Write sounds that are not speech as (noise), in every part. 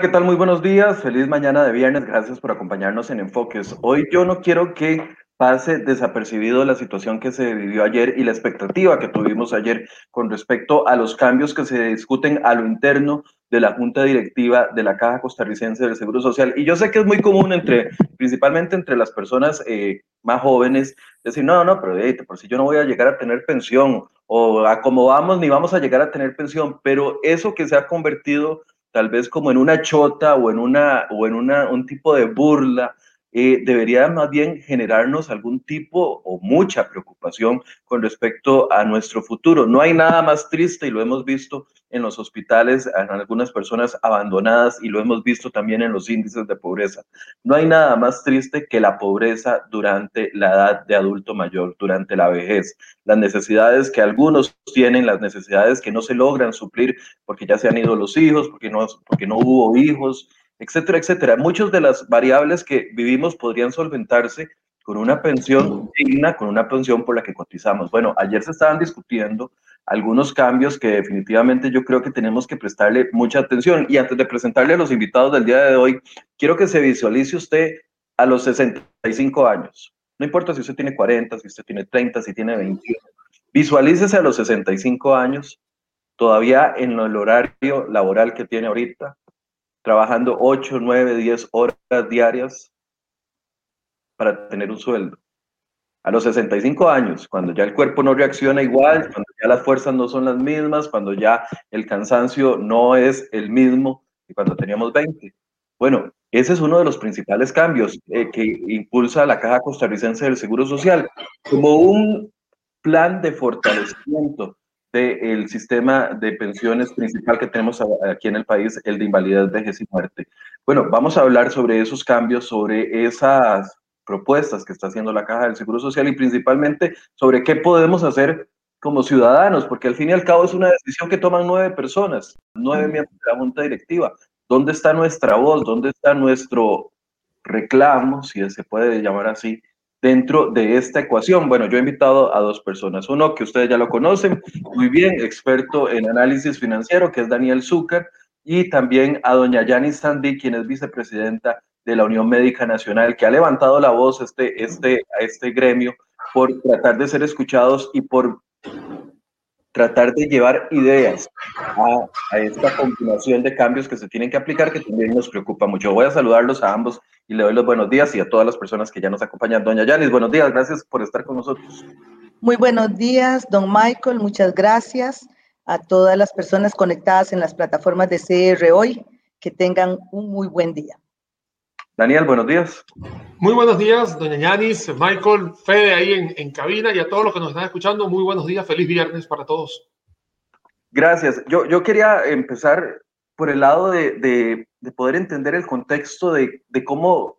¿qué tal? Muy buenos días. Feliz mañana de viernes. Gracias por acompañarnos en Enfoques. Hoy yo no quiero que pase desapercibido la situación que se vivió ayer y la expectativa que tuvimos ayer con respecto a los cambios que se discuten a lo interno de la Junta Directiva de la Caja Costarricense del Seguro Social. Y yo sé que es muy común entre, principalmente entre las personas eh, más jóvenes, decir, no, no, pero por si yo no voy a llegar a tener pensión o a como vamos ni vamos a llegar a tener pensión, pero eso que se ha convertido tal vez como en una chota o en una o en una un tipo de burla eh, debería más bien generarnos algún tipo o mucha preocupación con respecto a nuestro futuro. No hay nada más triste y lo hemos visto en los hospitales, en algunas personas abandonadas y lo hemos visto también en los índices de pobreza. No hay nada más triste que la pobreza durante la edad de adulto mayor, durante la vejez. Las necesidades que algunos tienen, las necesidades que no se logran suplir porque ya se han ido los hijos, porque no, porque no hubo hijos, etcétera, etcétera. Muchas de las variables que vivimos podrían solventarse con una pensión digna, con una pensión por la que cotizamos. Bueno, ayer se estaban discutiendo algunos cambios que definitivamente yo creo que tenemos que prestarle mucha atención. Y antes de presentarle a los invitados del día de hoy, quiero que se visualice usted a los 65 años. No importa si usted tiene 40, si usted tiene 30, si tiene 21. Visualícese a los 65 años, todavía en el horario laboral que tiene ahorita, trabajando 8, 9, 10 horas diarias para tener un sueldo. A los 65 años, cuando ya el cuerpo no reacciona igual, cuando ya las fuerzas no son las mismas, cuando ya el cansancio no es el mismo que cuando teníamos 20. Bueno, ese es uno de los principales cambios eh, que impulsa la Caja Costarricense del Seguro Social, como un plan de fortalecimiento del sistema de pensiones principal que tenemos aquí en el país, el de invalidez, vejez y muerte. Bueno, vamos a hablar sobre esos cambios, sobre esas propuestas que está haciendo la Caja del Seguro Social y principalmente sobre qué podemos hacer como ciudadanos, porque al fin y al cabo es una decisión que toman nueve personas, nueve miembros de la Junta Directiva. ¿Dónde está nuestra voz? ¿Dónde está nuestro reclamo, si se puede llamar así, dentro de esta ecuación? Bueno, yo he invitado a dos personas. Uno que ustedes ya lo conocen muy bien, experto en análisis financiero, que es Daniel Zucker, y también a doña Yanis Sandy, quien es vicepresidenta de la Unión Médica Nacional, que ha levantado la voz este, este, este gremio por tratar de ser escuchados y por tratar de llevar ideas a, esta combinación de cambios que se tienen que aplicar, que también nos preocupa mucho. Voy a saludarlos a ambos y le doy los buenos días y a todas las personas que ya nos acompañan. Doña Yanis, buenos días, gracias por estar con nosotros. Muy buenos días, don Michael, muchas gracias a todas las personas conectadas en las plataformas de CR hoy. Que tengan un muy buen día. Daniel, buenos días. Muy buenos días, doña Yanis, Michael, Fede ahí en, en, cabina y a todos los que nos están escuchando, muy buenos días, feliz viernes para todos. Gracias. Yo, yo quería empezar por el lado de, de, de poder entender el contexto de, de, cómo,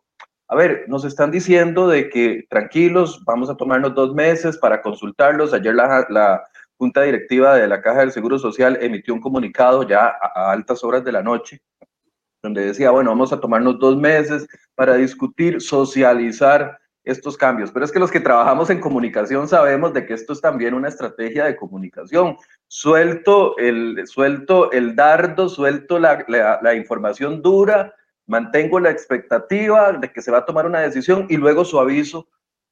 a ver, nos están diciendo de que tranquilos, vamos a tomarnos dos meses para consultarlos. Ayer la, la Junta Directiva de la Caja del Seguro Social emitió un comunicado ya a, a altas horas de la noche donde decía, bueno, vamos a tomarnos dos meses para discutir, socializar estos cambios. Pero es que los que trabajamos en comunicación sabemos de que esto es también una estrategia de comunicación. Suelto el, suelto el dardo, suelto la, la, la información dura, mantengo la expectativa de que se va a tomar una decisión y luego suavizo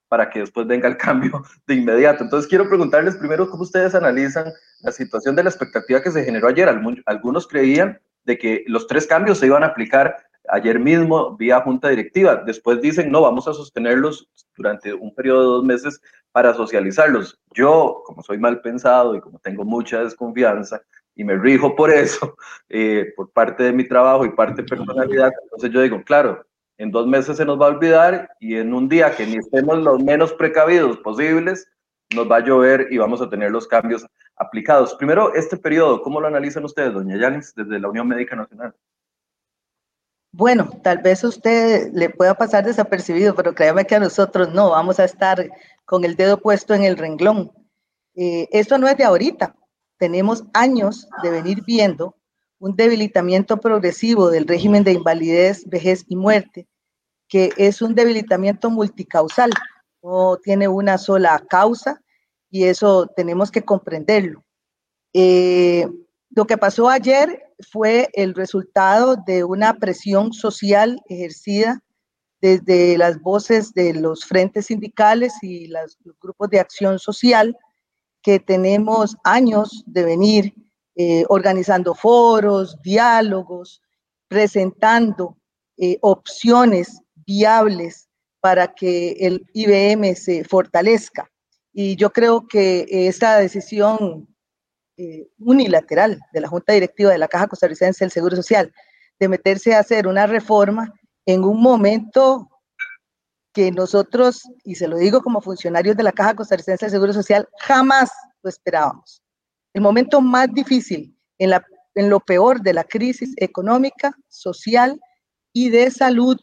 para que después venga el (laughs) cambio de inmediato. Entonces quiero preguntarles primero cómo ustedes analizan la situación de la expectativa que se generó ayer. Algunos creían de que los tres cambios se iban a aplicar ayer mismo vía junta directiva. Después dicen, no, vamos a sostenerlos durante un periodo de dos meses para socializarlos. Yo, como soy mal pensado y como tengo mucha desconfianza y me rijo por eso, (laughs) eh, por parte de mi trabajo y parte de personalidad, entonces yo digo, claro, en dos meses se nos va a olvidar y en un día que ni estemos los menos precavidos posibles, nos va a llover y vamos a tener los cambios aplicados. Primero, este periodo, ¿cómo lo analizan ustedes, doña Yanis, desde la Unión Médica Nacional? Bueno, tal vez usted le pueda pasar desapercibido, pero créame que a nosotros no, vamos a estar con el dedo puesto en el renglón. Eh, esto no es de ahorita, tenemos años de venir viendo un debilitamiento progresivo del régimen de invalidez, vejez y muerte, que es un debilitamiento multicausal, no tiene una sola causa, y eso tenemos que comprenderlo. Eh, lo que pasó ayer fue el resultado de una presión social ejercida desde las voces de los frentes sindicales y los grupos de acción social que tenemos años de venir eh, organizando foros, diálogos, presentando eh, opciones viables para que el IBM se fortalezca. Y yo creo que esta decisión eh, unilateral de la Junta Directiva de la Caja Costarricense del Seguro Social de meterse a hacer una reforma en un momento que nosotros, y se lo digo como funcionarios de la Caja Costarricense del Seguro Social, jamás lo esperábamos. El momento más difícil, en, en lo peor de la crisis económica, social y de salud,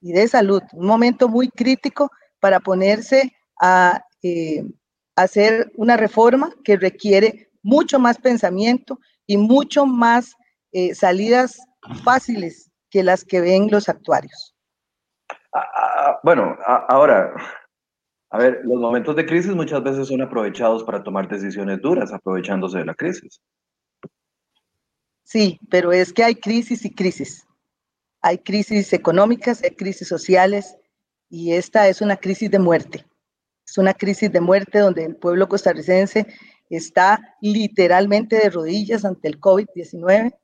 y de salud, un momento muy crítico para ponerse a eh, hacer una reforma que requiere mucho más pensamiento y mucho más eh, salidas fáciles que las que ven los actuarios. Ah, ah, bueno, ahora, a ver, los momentos de crisis muchas veces son aprovechados para tomar decisiones duras, aprovechándose de la crisis. Sí, pero es que hay crisis y crisis. Hay crisis económicas, hay crisis sociales y esta es una crisis de muerte. Es una crisis de muerte donde el pueblo costarricense está literalmente de rodillas ante el COVID-19,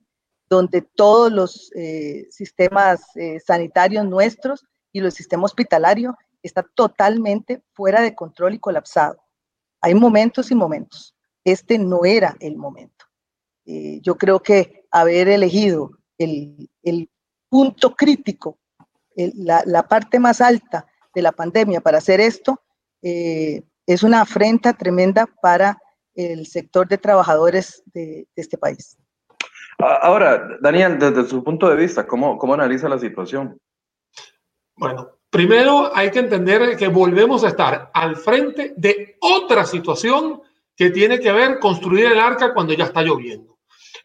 donde todos los eh, sistemas eh, sanitarios nuestros y el sistema hospitalario está totalmente fuera de control y colapsado. Hay momentos y momentos. Este no era el momento. Eh, yo creo que haber elegido el, punto crítico, la, la parte más alta de la pandemia para hacer esto, eh, es una afrenta tremenda para el sector de trabajadores de, este país. Ahora, Daniel, desde su punto de vista, ¿cómo, ¿cómo analiza la situación? Bueno, primero hay que entender que volvemos a estar al frente de otra situación que tiene que ver construir el arca cuando ya está lloviendo.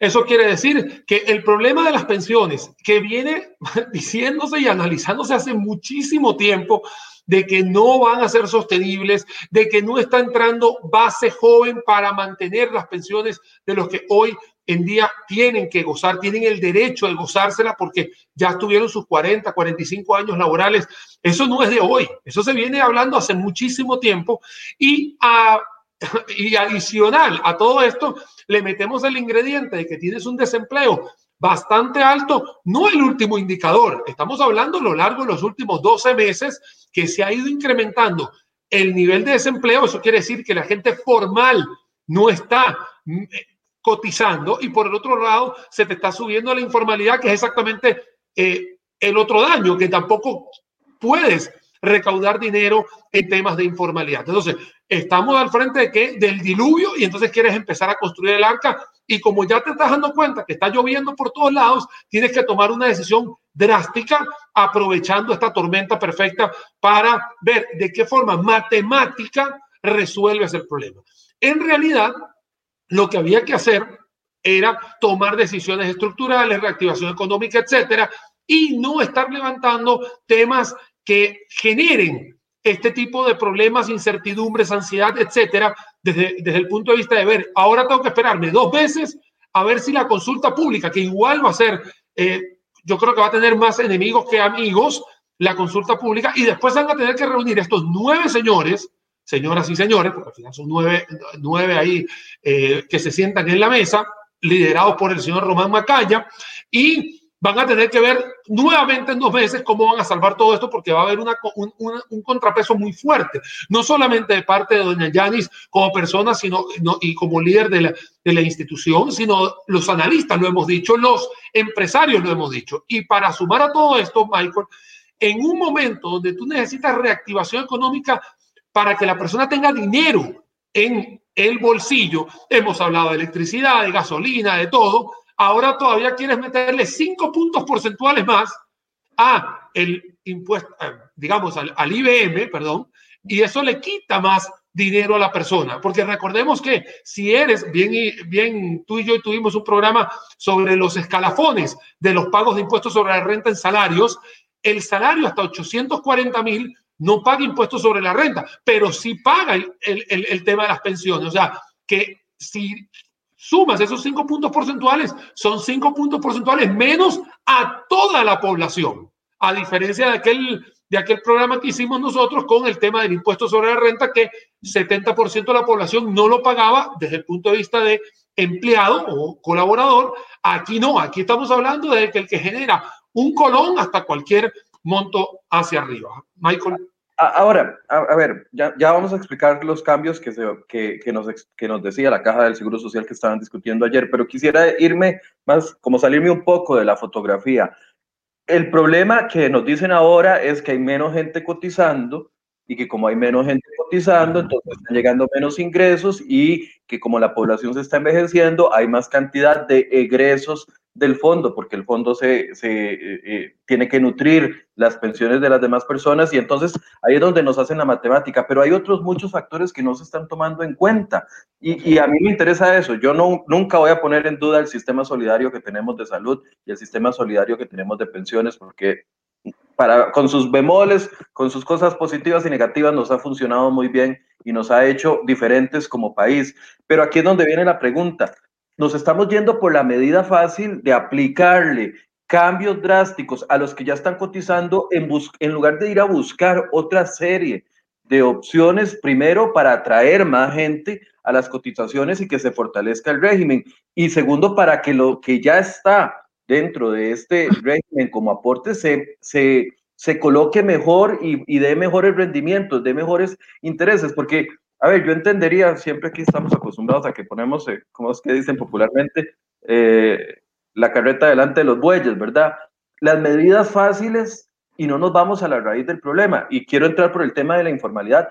Eso quiere decir que el problema de las pensiones, que viene (laughs) diciéndose y analizándose hace muchísimo tiempo, de que no van a ser sostenibles, de que no está entrando base joven para mantener las pensiones de los que hoy en día tienen que gozar, tienen el derecho de gozársela porque ya tuvieron sus 40, 45 años laborales. Eso no es de hoy, eso se viene hablando hace muchísimo tiempo y, (laughs) y adicional a todo esto le metemos el ingrediente de que tienes un desempleo bastante alto, no el último indicador, estamos hablando a lo largo de los últimos 12 meses que se ha ido incrementando el nivel de desempleo, eso quiere decir que la gente formal no está mm, eh, cotizando y por el otro lado se te está subiendo la informalidad, que es exactamente eh, el otro daño, que tampoco puedes recaudar dinero en temas de informalidad. Entonces, estamos al frente de qué? Del diluvio y entonces quieres empezar a construir el arca y como ya te estás dando cuenta que está lloviendo por todos lados, tienes que tomar una decisión drástica aprovechando esta tormenta perfecta para ver de qué forma matemática resuelves el problema. En realidad, lo que había que hacer era tomar decisiones estructurales, reactivación económica, etcétera, y no estar levantando temas que generen este tipo de problemas, incertidumbres, ansiedad, etcétera, desde, desde el punto de vista de ver, ahora tengo que esperarme dos veces a ver si la consulta pública, que igual va a ser, eh, yo creo que va a tener más enemigos que amigos, la consulta pública, y después van a tener que reunir estos nueve señores, señoras y señores, porque al final son nueve, nueve ahí eh, que se sientan en la mesa, liderados por el señor Román Macaya, y van a tener que ver nuevamente en dos meses cómo van a salvar todo esto porque va a haber una, un, contrapeso muy fuerte, no solamente de parte de doña Yanis como persona sino, y como líder de la, de la institución, sino los analistas lo hemos dicho, los empresarios lo hemos dicho. Y para sumar a todo esto, Michael, en un momento donde tú necesitas reactivación económica para que la persona tenga dinero en el bolsillo, hemos hablado de electricidad, de gasolina, de todo, ahora todavía quieres meterle cinco puntos porcentuales más a el impuesto, eh, digamos, al, IBM, perdón, y eso le quita más dinero a la persona, porque recordemos que si eres bien bien tú y yo tuvimos un programa sobre los escalafones de los pagos de impuestos sobre la renta en salarios, el salario hasta 840 mil no paga impuestos sobre la renta, pero sí paga el, el tema de las pensiones, o sea, que si sumas esos cinco puntos porcentuales, son cinco puntos porcentuales menos a toda la población, a diferencia de aquel, de aquel programa que hicimos nosotros con el tema del impuesto sobre la renta, que 70% de la población no lo pagaba desde el punto de vista de empleado o colaborador. Aquí no, aquí estamos hablando de que el que genera un colón hasta cualquier monto hacia arriba. Michael. Ahora, a, ver, ya, ya, vamos a explicar los cambios que, se, que, que, nos, que nos decía la Caja del Seguro Social que estaban discutiendo ayer, pero quisiera irme más, como salirme un poco de la fotografía. El problema que nos dicen ahora es que hay menos gente cotizando y que como hay menos gente cotizando, entonces están llegando menos ingresos y que como la población se está envejeciendo, hay más cantidad de egresos del fondo, porque el fondo se, se eh, eh, tiene que nutrir las pensiones de las demás personas y entonces ahí es donde nos hacen la matemática, pero hay otros muchos factores que no se están tomando en cuenta y, y, a mí me interesa eso. Yo no, nunca voy a poner en duda el sistema solidario que tenemos de salud y el sistema solidario que tenemos de pensiones, porque para, con sus bemoles, con sus cosas positivas y negativas, nos ha funcionado muy bien y nos ha hecho diferentes como país. Pero aquí es donde viene la pregunta nos estamos yendo por la medida fácil de aplicarle cambios drásticos a los que ya están cotizando en, en lugar de ir a buscar otra serie de opciones, primero para atraer más gente a las cotizaciones y que se fortalezca el régimen, y segundo para que lo que ya está dentro de este (laughs) régimen como aporte se, se, se coloque mejor y, y dé mejores rendimientos, dé mejores intereses, porque a ver, yo entendería, siempre aquí estamos acostumbrados a que ponemos, eh, como es que dicen popularmente, eh, la carreta delante de los bueyes, ¿verdad? Las medidas fáciles y no nos vamos a la raíz del problema. Y quiero entrar por el tema de la informalidad.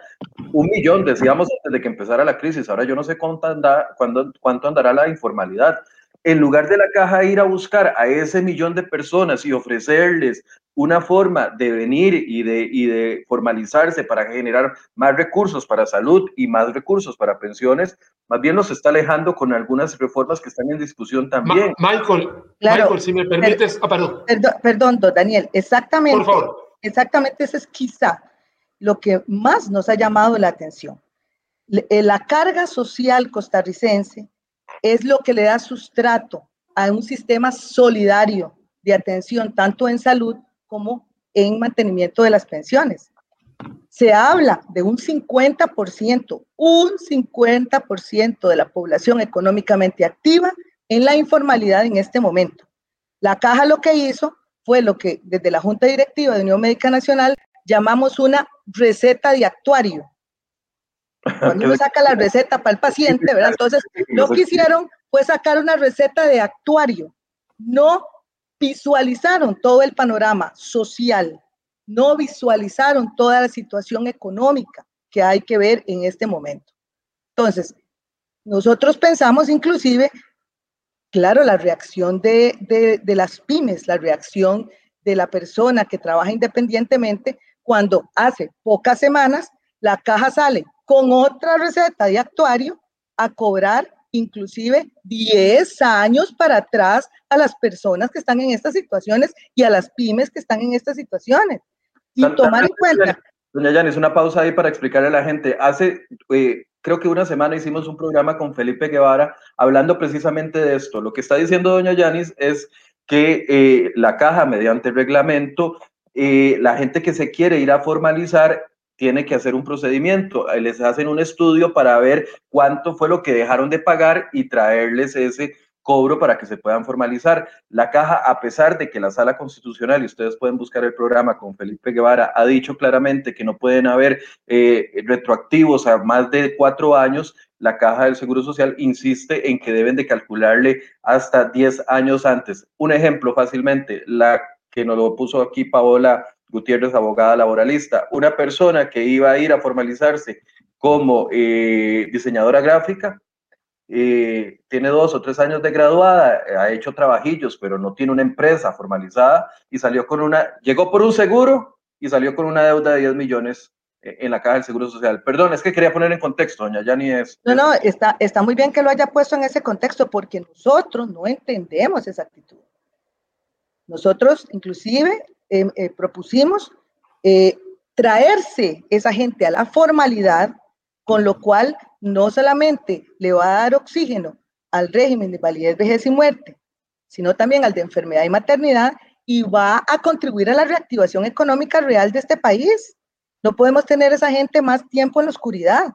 Un millón, decíamos antes de que empezara la crisis, ahora yo no sé cuánto, anda, cuánto andará la informalidad en lugar de la caja ir a buscar a ese millón de personas y ofrecerles una forma de venir y de, y de formalizarse para generar más recursos para salud y más recursos para pensiones, más bien los está alejando con algunas reformas que están en discusión también. Michael, Michael, si me permites, ah, perdón. Perdón, Daniel, exactamente. Por favor. Exactamente, eso es quizá lo que más nos ha llamado la atención. Eh, la carga social costarricense es lo que le da sustrato a un sistema solidario de atención tanto en salud como en mantenimiento de las pensiones. Se habla de un 50%, un 50% de la población económicamente activa en la informalidad en este momento. La caja lo que hizo fue lo que desde la Junta Directiva de Unión Médica Nacional llamamos una receta de actuario. Cuando uno saca la receta para el paciente, ¿verdad? Entonces, lo que hicieron fue sacar una receta de actuario. No visualizaron todo el panorama social, no visualizaron toda la situación económica que hay que ver en este momento. Entonces, nosotros pensamos inclusive, claro, la reacción de, de, de las pymes, la reacción de la persona que trabaja independientemente, cuando hace pocas semanas la caja sale con otra receta de actuario a cobrar inclusive 10 años para atrás a las personas que están en estas situaciones y a las pymes que están en estas situaciones. Y tomar en cuenta. Doña Yanis, una pausa ahí para explicarle a la gente. Hace, eh, creo que una semana hicimos un programa con Felipe Guevara hablando precisamente de esto. Lo que está diciendo doña Yanis es que eh, la caja, mediante reglamento, eh, la gente que se quiere ir a formalizar tiene que hacer un procedimiento, eh, les hacen un estudio para ver cuánto fue lo que dejaron de pagar y traerles ese cobro para que se puedan formalizar. La caja, a pesar de que la sala constitucional, y ustedes pueden buscar el programa con Felipe Guevara, ha dicho claramente que no pueden haber eh, retroactivos a más de cuatro años, la caja del Seguro Social insiste en que deben de calcularle hasta 10 años antes. Un ejemplo fácilmente, la que nos lo puso aquí Paola Gutiérrez, abogada laboralista, una persona que iba a ir a formalizarse como eh, diseñadora gráfica, eh, tiene dos o tres años de graduada, ha hecho trabajillos, pero no tiene una empresa formalizada y salió con una, llegó por un seguro y salió con una deuda de 10 millones eh, en la caja del Seguro Social. Perdón, es que quería poner en contexto, doña Yani es... No, no, está, está muy bien que lo haya puesto en ese contexto porque nosotros no entendemos esa actitud. Nosotros, inclusive, eh, eh, propusimos eh, traerse esa gente a la formalidad, con lo cual no solamente le va a dar oxígeno al régimen de validez, vejez y muerte, sino también al de enfermedad y maternidad y va a contribuir a la reactivación económica real de este país. No podemos tener esa gente más tiempo en la oscuridad.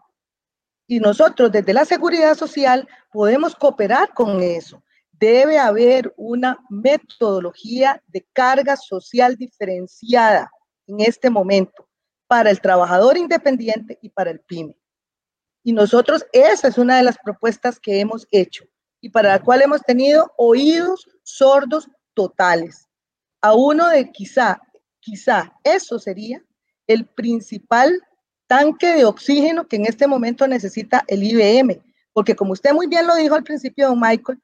Y nosotros desde la seguridad social podemos cooperar con eso. Debe haber una metodología de carga social diferenciada en este momento para el trabajador independiente y para el pyme. Y nosotros, esa es una de las propuestas que hemos hecho y para la cual hemos tenido oídos sordos totales. A uno de quizá, quizá eso sería el principal tanque de oxígeno que en este momento necesita el IBM, porque como usted muy bien lo dijo al principio, don Michael,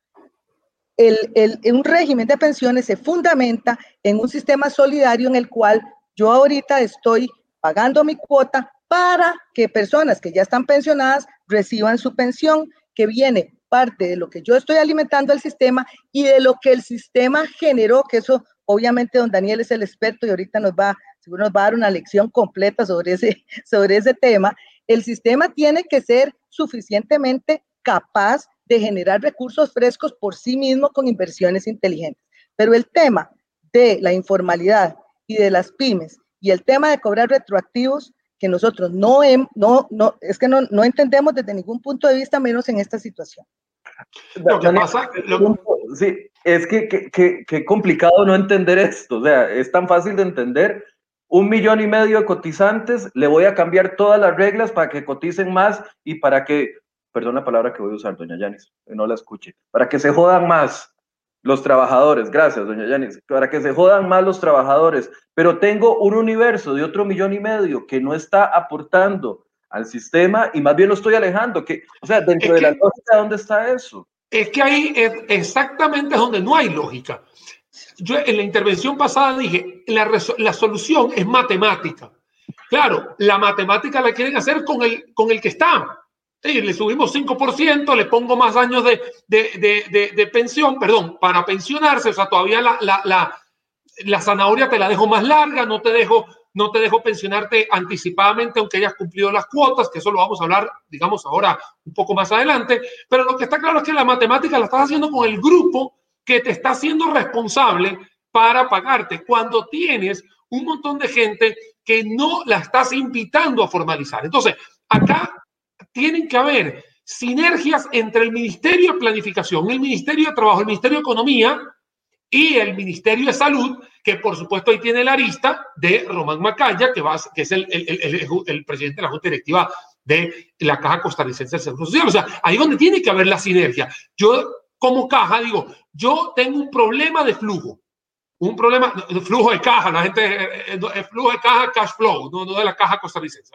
el, un régimen de pensiones se fundamenta en un sistema solidario en el cual yo ahorita estoy pagando mi cuota para que personas que ya están pensionadas reciban su pensión, que viene parte de lo que yo estoy alimentando al sistema y de lo que el sistema generó, que eso obviamente don Daniel es el experto y ahorita nos va, seguro nos va a dar una lección completa sobre ese, (laughs) sobre ese tema. El sistema tiene que ser suficientemente capaz de generar recursos frescos por sí mismo con inversiones inteligentes. Pero el tema de la informalidad y de las pymes y el tema de cobrar retroactivos que nosotros no, no, no es que no, no entendemos desde ningún punto de vista, menos en esta situación. Lo que pasa, sí, es que, que, que, complicado no entender esto, o sea, es tan fácil de entender. Un millón y medio de cotizantes, le voy a cambiar todas las reglas para que coticen más y para que, perdón la palabra que voy a usar, doña Yanis, no la escuche, para que se jodan más los trabajadores, gracias, doña Yanis, para que se jodan más los trabajadores, pero tengo un universo de otro millón y medio que no está aportando al sistema y más bien lo estoy alejando, que, o sea, dentro de la lógica, ¿dónde está eso? Es que ahí es exactamente es donde no hay lógica. Yo en la intervención pasada dije, la, la solución es matemática. Claro, la matemática la quieren hacer con el, con el que está, Le subimos 5%, le pongo más años de, de, de, de, pensión, perdón, para pensionarse, o sea, todavía la, la, la, la, zanahoria te la dejo más larga, no te dejo, no te dejo pensionarte anticipadamente, aunque hayas cumplido las cuotas, que eso lo vamos a hablar, digamos, ahora un poco más adelante, pero lo que está claro es que la matemática la estás haciendo con el grupo que te está haciendo responsable para pagarte, cuando tienes un montón de gente que no la estás invitando a formalizar. Entonces, acá tienen que haber sinergias entre el Ministerio de Planificación, el Ministerio de Trabajo, el Ministerio de Economía y el Ministerio de Salud, que por supuesto ahí tiene la arista de Román Macaya, que, va, es el, el, presidente de la Junta Directiva de la Caja Costarricense del Seguro Social. O sea, ahí donde tiene que haber la sinergia. Yo, como caja, digo, yo tengo un problema de flujo, un problema flujo de caja, la gente, eh, eh, eh, flujo de caja, cash flow, no, no de la caja costarricense,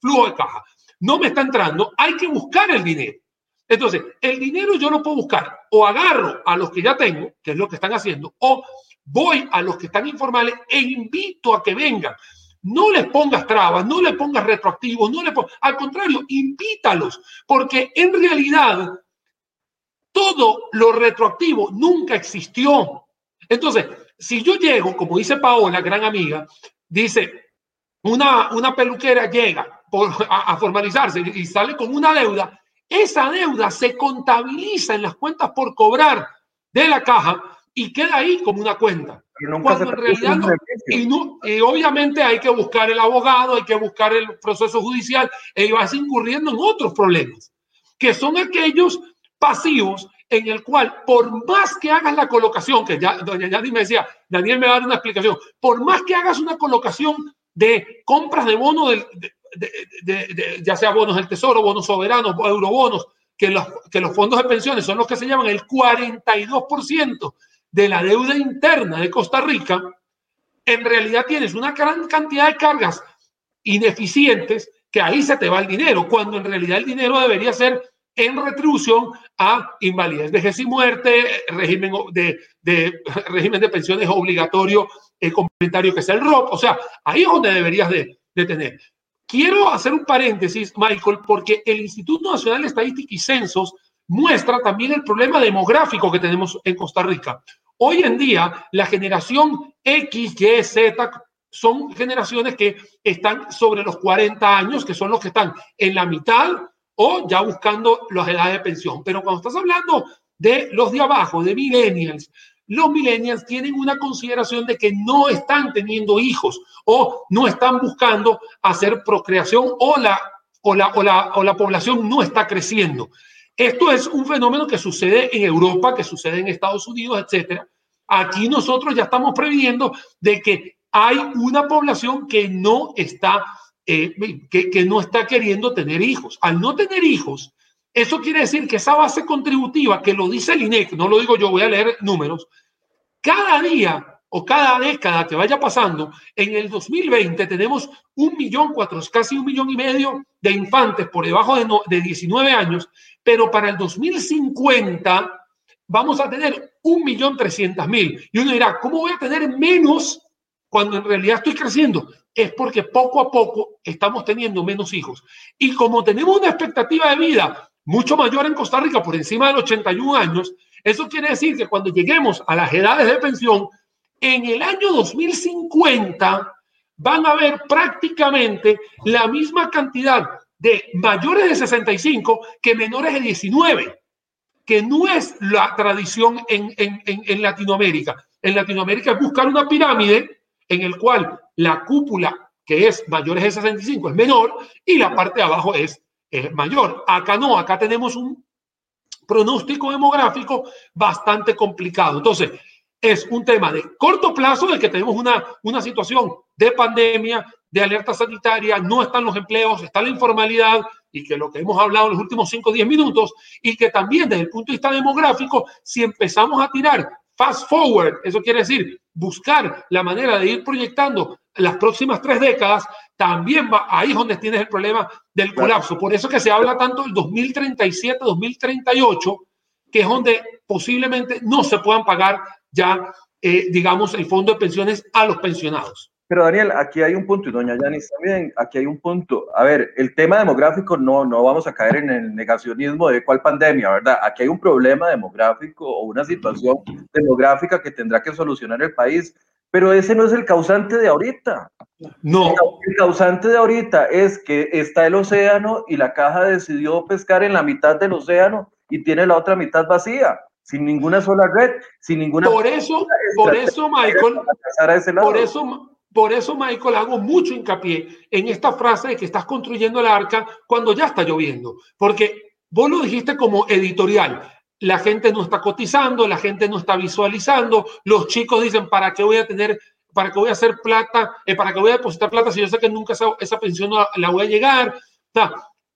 flujo de caja no me está entrando, hay que buscar el dinero. Entonces, el dinero yo lo puedo buscar o agarro a los que ya tengo, que es lo que están haciendo, o voy a los que están informales e invito a que vengan. No les pongas trabas, no les pongas retroactivos, no le al contrario, invítalos, porque en realidad todo lo retroactivo nunca existió. Entonces, si yo llego, como dice Paola, gran amiga, dice, una, una peluquera llega a, formalizarse y sale con una deuda, esa deuda se contabiliza en las cuentas por cobrar de la caja y queda ahí como una cuenta. Cuando en realidad y, no, y, obviamente hay que buscar el abogado, hay que buscar el proceso judicial y vas incurriendo en otros problemas, que son aquellos pasivos en el cual por más que hagas la colocación, que ya doña Yani me decía, Daniel me va a dar una explicación, por más que hagas una colocación de compras de bono del, de, ya sea bonos del tesoro, bonos soberanos, eurobonos, que los, que los fondos de pensiones son los que se llaman el 42% de la deuda interna de Costa Rica, en realidad tienes una gran cantidad de cargas ineficientes que ahí se te va el dinero, cuando en realidad el dinero debería ser en retribución a invalidez, vejez y muerte, régimen de, de, (laughs) régimen de pensiones obligatorio el complementario que es el ROP. O sea, ahí es donde deberías de, de tener. Quiero hacer un paréntesis, Michael, porque el Instituto Nacional de Estadística y Censos muestra también el problema demográfico que tenemos en Costa Rica. Hoy en día, la generación X, Y, Z son generaciones que están sobre los 40 años, que son los que están en la mitad o ya buscando las edades de pensión. Pero cuando estás hablando de los de abajo, de millennials, los millennials tienen una consideración de que no están teniendo hijos o no están buscando hacer procreación o la, o la, o la, o la población no está creciendo. Esto es un fenómeno que sucede en Europa, que sucede en Estados Unidos, etcétera. Aquí nosotros ya estamos previendo de que hay una población que no está, eh, que, que no está queriendo tener hijos. Al no tener hijos, eso quiere decir que esa base contributiva, que lo dice el INEC, no lo digo yo, voy a leer números, cada día o cada década que vaya pasando, en el 2020 tenemos un millón cuatro, casi un millón y medio de infantes por debajo de, de 19 años, pero para el 2050 vamos a tener un millón trescientas mil. Y uno dirá, ¿cómo voy a tener menos cuando en realidad estoy creciendo? Es porque poco a poco estamos teniendo menos hijos. Y como tenemos una expectativa de vida mucho mayor en Costa Rica, por encima de los 81 años, eso quiere decir que cuando lleguemos a las edades de pensión, en el año 2050 van a haber prácticamente la misma cantidad de mayores de 65 que menores de 19, que no es la tradición en, en, en, Latinoamérica. En Latinoamérica es buscar una pirámide en el cual la cúpula, que es mayores de 65, es menor y la parte de abajo es es mayor. Acá no, acá tenemos un pronóstico demográfico bastante complicado. Entonces, es un tema de corto plazo de que tenemos una, una situación de pandemia, de alerta sanitaria, no están los empleos, está la informalidad y que lo que hemos hablado en los últimos 5 o 10 minutos y que también desde el punto de vista demográfico, si empezamos a tirar fast forward, eso quiere decir buscar la manera de ir proyectando las próximas tres décadas, también va, ahí es donde tienes el problema del colapso. Por eso que se habla tanto del 2037, 2038, que es donde posiblemente no se puedan pagar ya, eh, digamos, el fondo de pensiones a los pensionados. Pero Daniel, aquí hay un punto, y doña Yanis también, aquí hay un punto. A ver, el tema demográfico no, no vamos a caer en el negacionismo de cuál pandemia, ¿verdad? Aquí hay un problema demográfico o una situación demográfica que tendrá que solucionar el país, pero ese no es el causante de ahorita. No. El causante de ahorita es que está el océano y la caja decidió pescar en la mitad del océano y tiene la otra mitad vacía sin ninguna sola red, sin ninguna. Por eso, por eso, Michael, por eso, por eso, Michael, hago mucho hincapié en esta frase de que estás construyendo el arca cuando ya está lloviendo, porque vos lo dijiste como editorial. La gente no está cotizando, la gente no está visualizando, los chicos dicen, ¿para qué voy a tener, para qué voy a hacer plata, eh, para qué voy a depositar plata si yo sé que nunca esa, esa pensión la voy a llegar?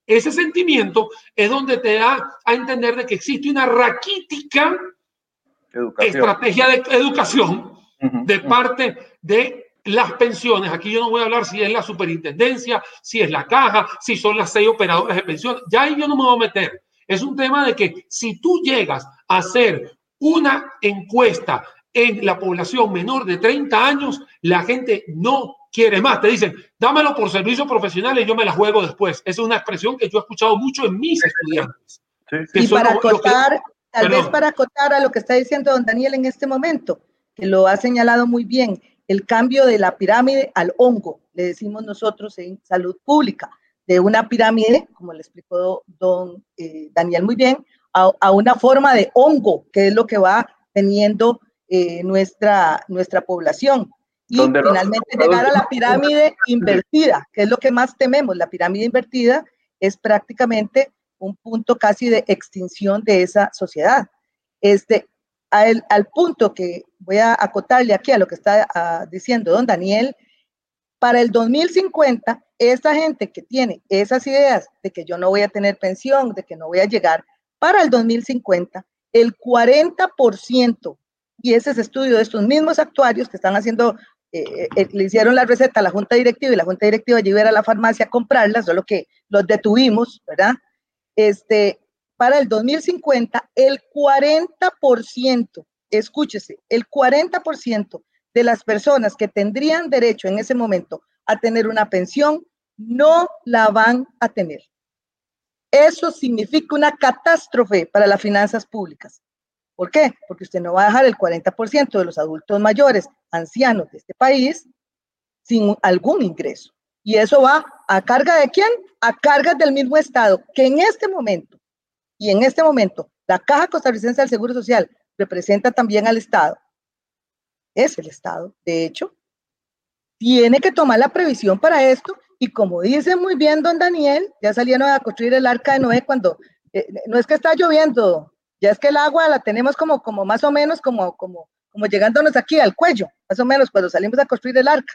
ese sentimiento es donde te da a entender de que existe una raquítica estrategia de educación de parte de las pensiones, aquí yo no voy a hablar si es la superintendencia, si es la caja, si son las seis operadoras de pensión, ya ahí yo no me voy a meter. Es un tema de que si tú llegas a hacer una encuesta en la población menor de 30 años, la gente no quiere más. Te dicen, dámelo por servicios profesionales y yo me la juego después. Esa es una expresión que yo he escuchado mucho en mis estudiantes. y para acotar, tal vez para acotar a lo que está diciendo don Daniel en este momento, que lo ha señalado muy bien, el cambio de la pirámide al hongo, le decimos nosotros en salud pública, de una pirámide, como le explicó don eh, Daniel muy bien, a, una forma de hongo, que es lo que va teniendo eh, nuestra, nuestra población. Y finalmente llegar a la pirámide invertida, que es lo que más tememos. La pirámide invertida es prácticamente un punto casi de extinción de esa sociedad. Este, al, punto que voy a acotarle aquí a lo que está ah, diciendo don Daniel, para el 2050, esa gente que tiene esas ideas de que yo no voy a tener pensión, de que no voy a llegar, para el 2050, el 40%, y ese es estudio de estos mismos actuarios que están haciendo, eh, eh, eh, le hicieron la receta a la Junta Directiva y la Junta Directiva llegó a la farmacia a comprarlas, solo que los detuvimos, ¿verdad? Este, para el 2050 el 40%, escúchese, el 40% de las personas que tendrían derecho en ese momento a tener una pensión no la van a tener. Eso significa una catástrofe para las finanzas públicas. ¿Por qué? Porque usted no va a dejar el 40% de los adultos mayores, ancianos de este país, sin algún ingreso. Y eso va a carga de quién? A carga del mismo Estado, que en este momento, y en este momento, la Caja Costarricense del Seguro Social representa también al Estado. Es el Estado, de hecho. Tiene que tomar la previsión para esto y como dice muy bien don Daniel, ya salieron a construir el arca de Noé cuando, eh, no es que está lloviendo, ya es que el agua la tenemos como, como más o menos como, como, como llegándonos aquí al cuello, más o menos cuando salimos a construir el arca.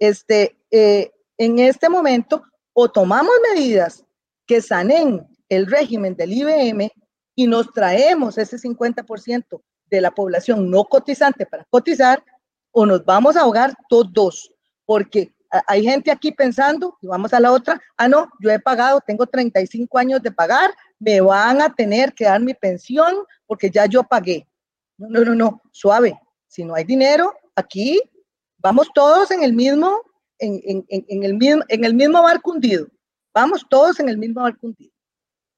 Este, eh, en este momento, o tomamos medidas que sanen el régimen del IBM y nos traemos ese 50% de la población no cotizante para cotizar, o nos vamos a ahogar todos, porque hay gente aquí pensando, y vamos a la otra, ah, no, yo he pagado, tengo 35 años de pagar, me van a tener que dar mi pensión porque ya yo pagué. No, no, no, no, suave. Si no hay dinero, aquí vamos todos en el mismo, en, el mismo, en el mismo barco hundido. Vamos todos en el mismo barco hundido.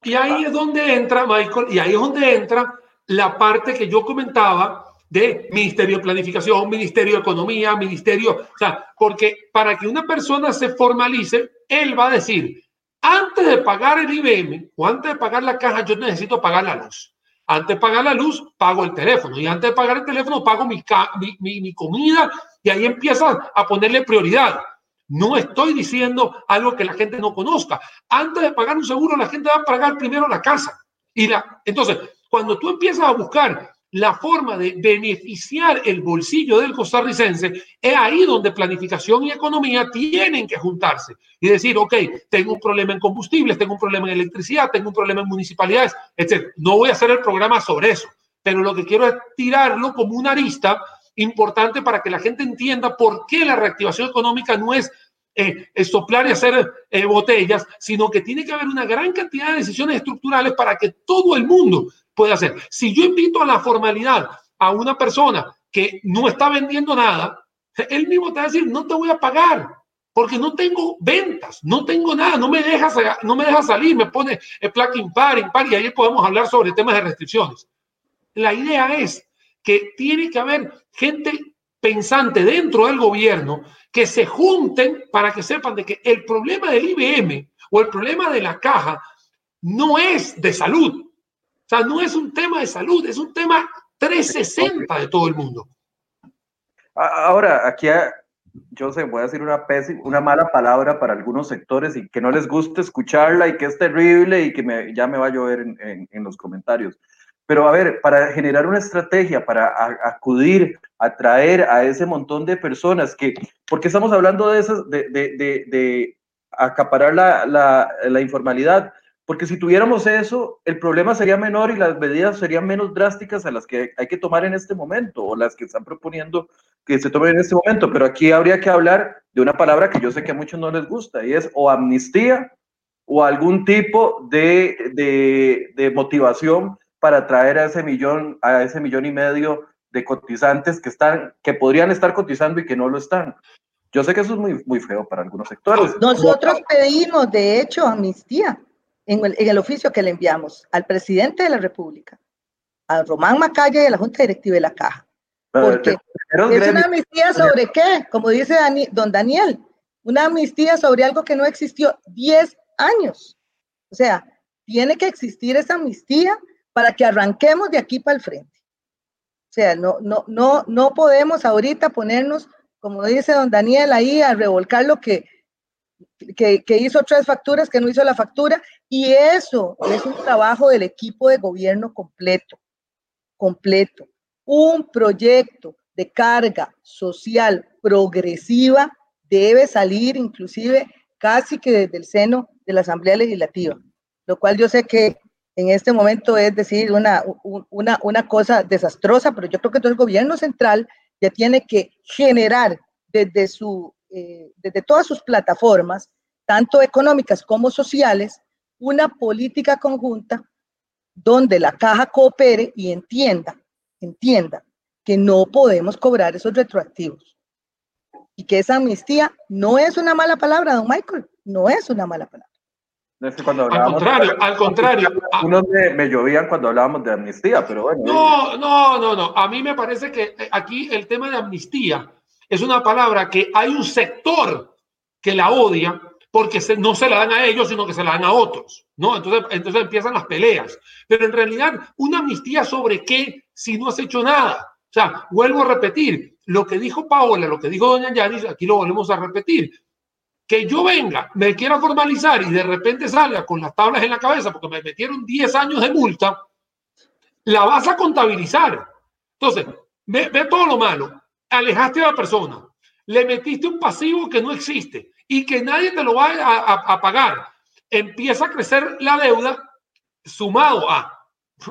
Y ahí es donde entra, Michael, y ahí es donde entra la parte que yo comentaba de Ministerio de Planificación, Ministerio de Economía, Ministerio, o sea, porque para que una persona se formalice, él va a decir, antes de pagar el IBM o antes de pagar la caja, yo necesito pagar la luz. Antes de pagar la luz, pago el teléfono. Y antes de pagar el teléfono, pago mi, mi, mi comida. Y ahí empieza a ponerle prioridad. No estoy diciendo algo que la gente no conozca. Antes de pagar un seguro, la gente va a pagar primero la casa. Y la, entonces, cuando tú empiezas a buscar la forma de beneficiar el bolsillo del costarricense, es ahí donde planificación y economía tienen que juntarse y decir, ok, tengo un problema en combustibles, tengo un problema en electricidad, tengo un problema en municipalidades, etc. No voy a hacer el programa sobre eso, pero lo que quiero es tirarlo como una arista importante para que la gente entienda por qué la reactivación económica no es eh, soplar y hacer eh, botellas, sino que tiene que haber una gran cantidad de decisiones estructurales para que todo el mundo puede hacer. Si yo invito a la formalidad a una persona que no está vendiendo nada, él mismo te va a decir, no te voy a pagar porque no tengo ventas, no tengo nada, no me deja, no me deja salir, me pone el placa impar, impar y ahí podemos hablar sobre temas de restricciones. La idea es que tiene que haber gente pensante dentro del gobierno que se junten para que sepan de que el problema del IBM o el problema de la caja no es de salud, o sea, no es un tema de salud, es un tema 360 de todo el mundo. Ahora, aquí yo sé, voy a decir una, una mala palabra para algunos sectores y que no les guste escucharla y que es terrible y que me, ya me va a llover en, en, los comentarios. Pero a ver, para generar una estrategia, para acudir, atraer a ese montón de personas que, porque estamos hablando de, esas, de, de, de, de acaparar la, la, la informalidad, porque si tuviéramos eso, el problema sería menor y las medidas serían menos drásticas a las que hay que tomar en este momento o las que están proponiendo que se tomen en este momento. Pero aquí habría que hablar de una palabra que yo sé que a muchos no les gusta y es o amnistía o algún tipo de, de, de motivación para traer a ese millón, a ese millón y medio de cotizantes que están, que podrían estar cotizando y que no lo están. Yo sé que eso es muy, muy feo para algunos sectores. Nosotros pedimos, de hecho, amnistía en el, oficio que le enviamos al presidente de la República, a Román Macaya y a la Junta Directiva de la Caja. Porque es una amnistía sobre qué, como dice don Daniel, una amnistía sobre algo que no existió 10 años. O sea, tiene que existir esa amnistía para que arranquemos de aquí para el frente. O sea, no, no, no, no podemos ahorita ponernos, como dice don Daniel, ahí a revolcar lo que, que, hizo tres facturas, que no hizo la factura, y eso es un trabajo del equipo de gobierno completo, completo. Un proyecto de carga social progresiva debe salir inclusive casi que desde el seno de la Asamblea Legislativa, lo cual yo sé que en este momento es decir una, una, una cosa desastrosa, pero yo creo que todo el gobierno central ya tiene que generar desde su eh, desde todas sus plataformas, tanto económicas como sociales, una política conjunta donde la caja coopere y entienda, entienda que no podemos cobrar esos retroactivos. Y que esa amnistía no es una mala palabra, don Michael, no es una mala palabra. al contrario, al contrario. Unos me, me, llovían cuando hablábamos de amnistía, pero bueno. No, no, no, no. A mí me parece que aquí el tema de amnistía es una palabra que hay un sector que la odia porque no se la dan a ellos, sino que se la dan a otros, ¿no? Entonces, entonces empiezan las peleas. Pero en realidad, una amnistía sobre qué si no has hecho nada. O sea, vuelvo a repetir, lo que dijo Paola, lo que dijo doña Yanis, aquí lo volvemos a repetir. Que yo venga, me quiera formalizar y de repente salga con las tablas en la cabeza porque me metieron 10 años de multa, la vas a contabilizar. Entonces, ve, ve todo lo malo. Alejaste a la persona, le metiste un pasivo que no existe y que nadie te lo va a, pagar. Empieza a crecer la deuda sumado a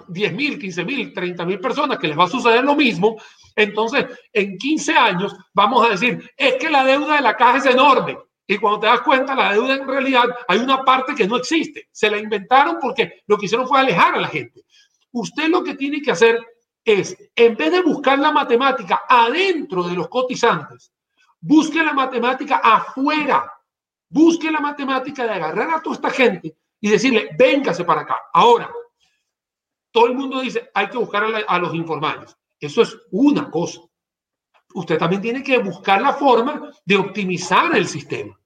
10 mil, 15 mil, 30 mil personas que les va a suceder lo mismo. Entonces, en 15 años vamos a decir, es que la deuda de la caja es enorme. Y cuando te das cuenta, la deuda en realidad hay una parte que no existe. Se la inventaron porque lo que hicieron fue alejar a la gente. Usted lo que tiene que hacer es, en vez de buscar la matemática adentro de los cotizantes, Busque la matemática afuera. Busque la matemática de agarrar a toda esta gente y decirle, véngase para acá. Ahora, todo el mundo dice, hay que buscar a, los informales. Eso es una cosa. Usted también tiene que buscar la forma de optimizar el sistema.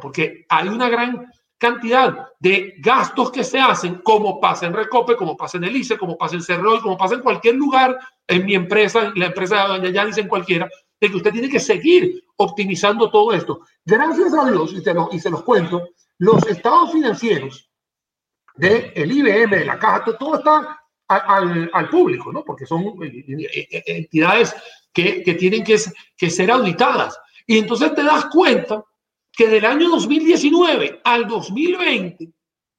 Porque hay una gran cantidad de gastos que se hacen, como pasa en Recope, como pasa en el ICE, como pasa en Cerro, como pasa en cualquier lugar, en mi empresa, en la empresa de Doña Yanis, en cualquiera, de que usted tiene que seguir optimizando todo esto. Gracias a Dios, y los, y se los cuento, los estados financieros del el IBM, de la caja, todo está al, al, público, ¿no? Porque son eh, eh, eh, entidades que, que tienen que, que ser auditadas. Y entonces te das cuenta que del año 2019 al 2020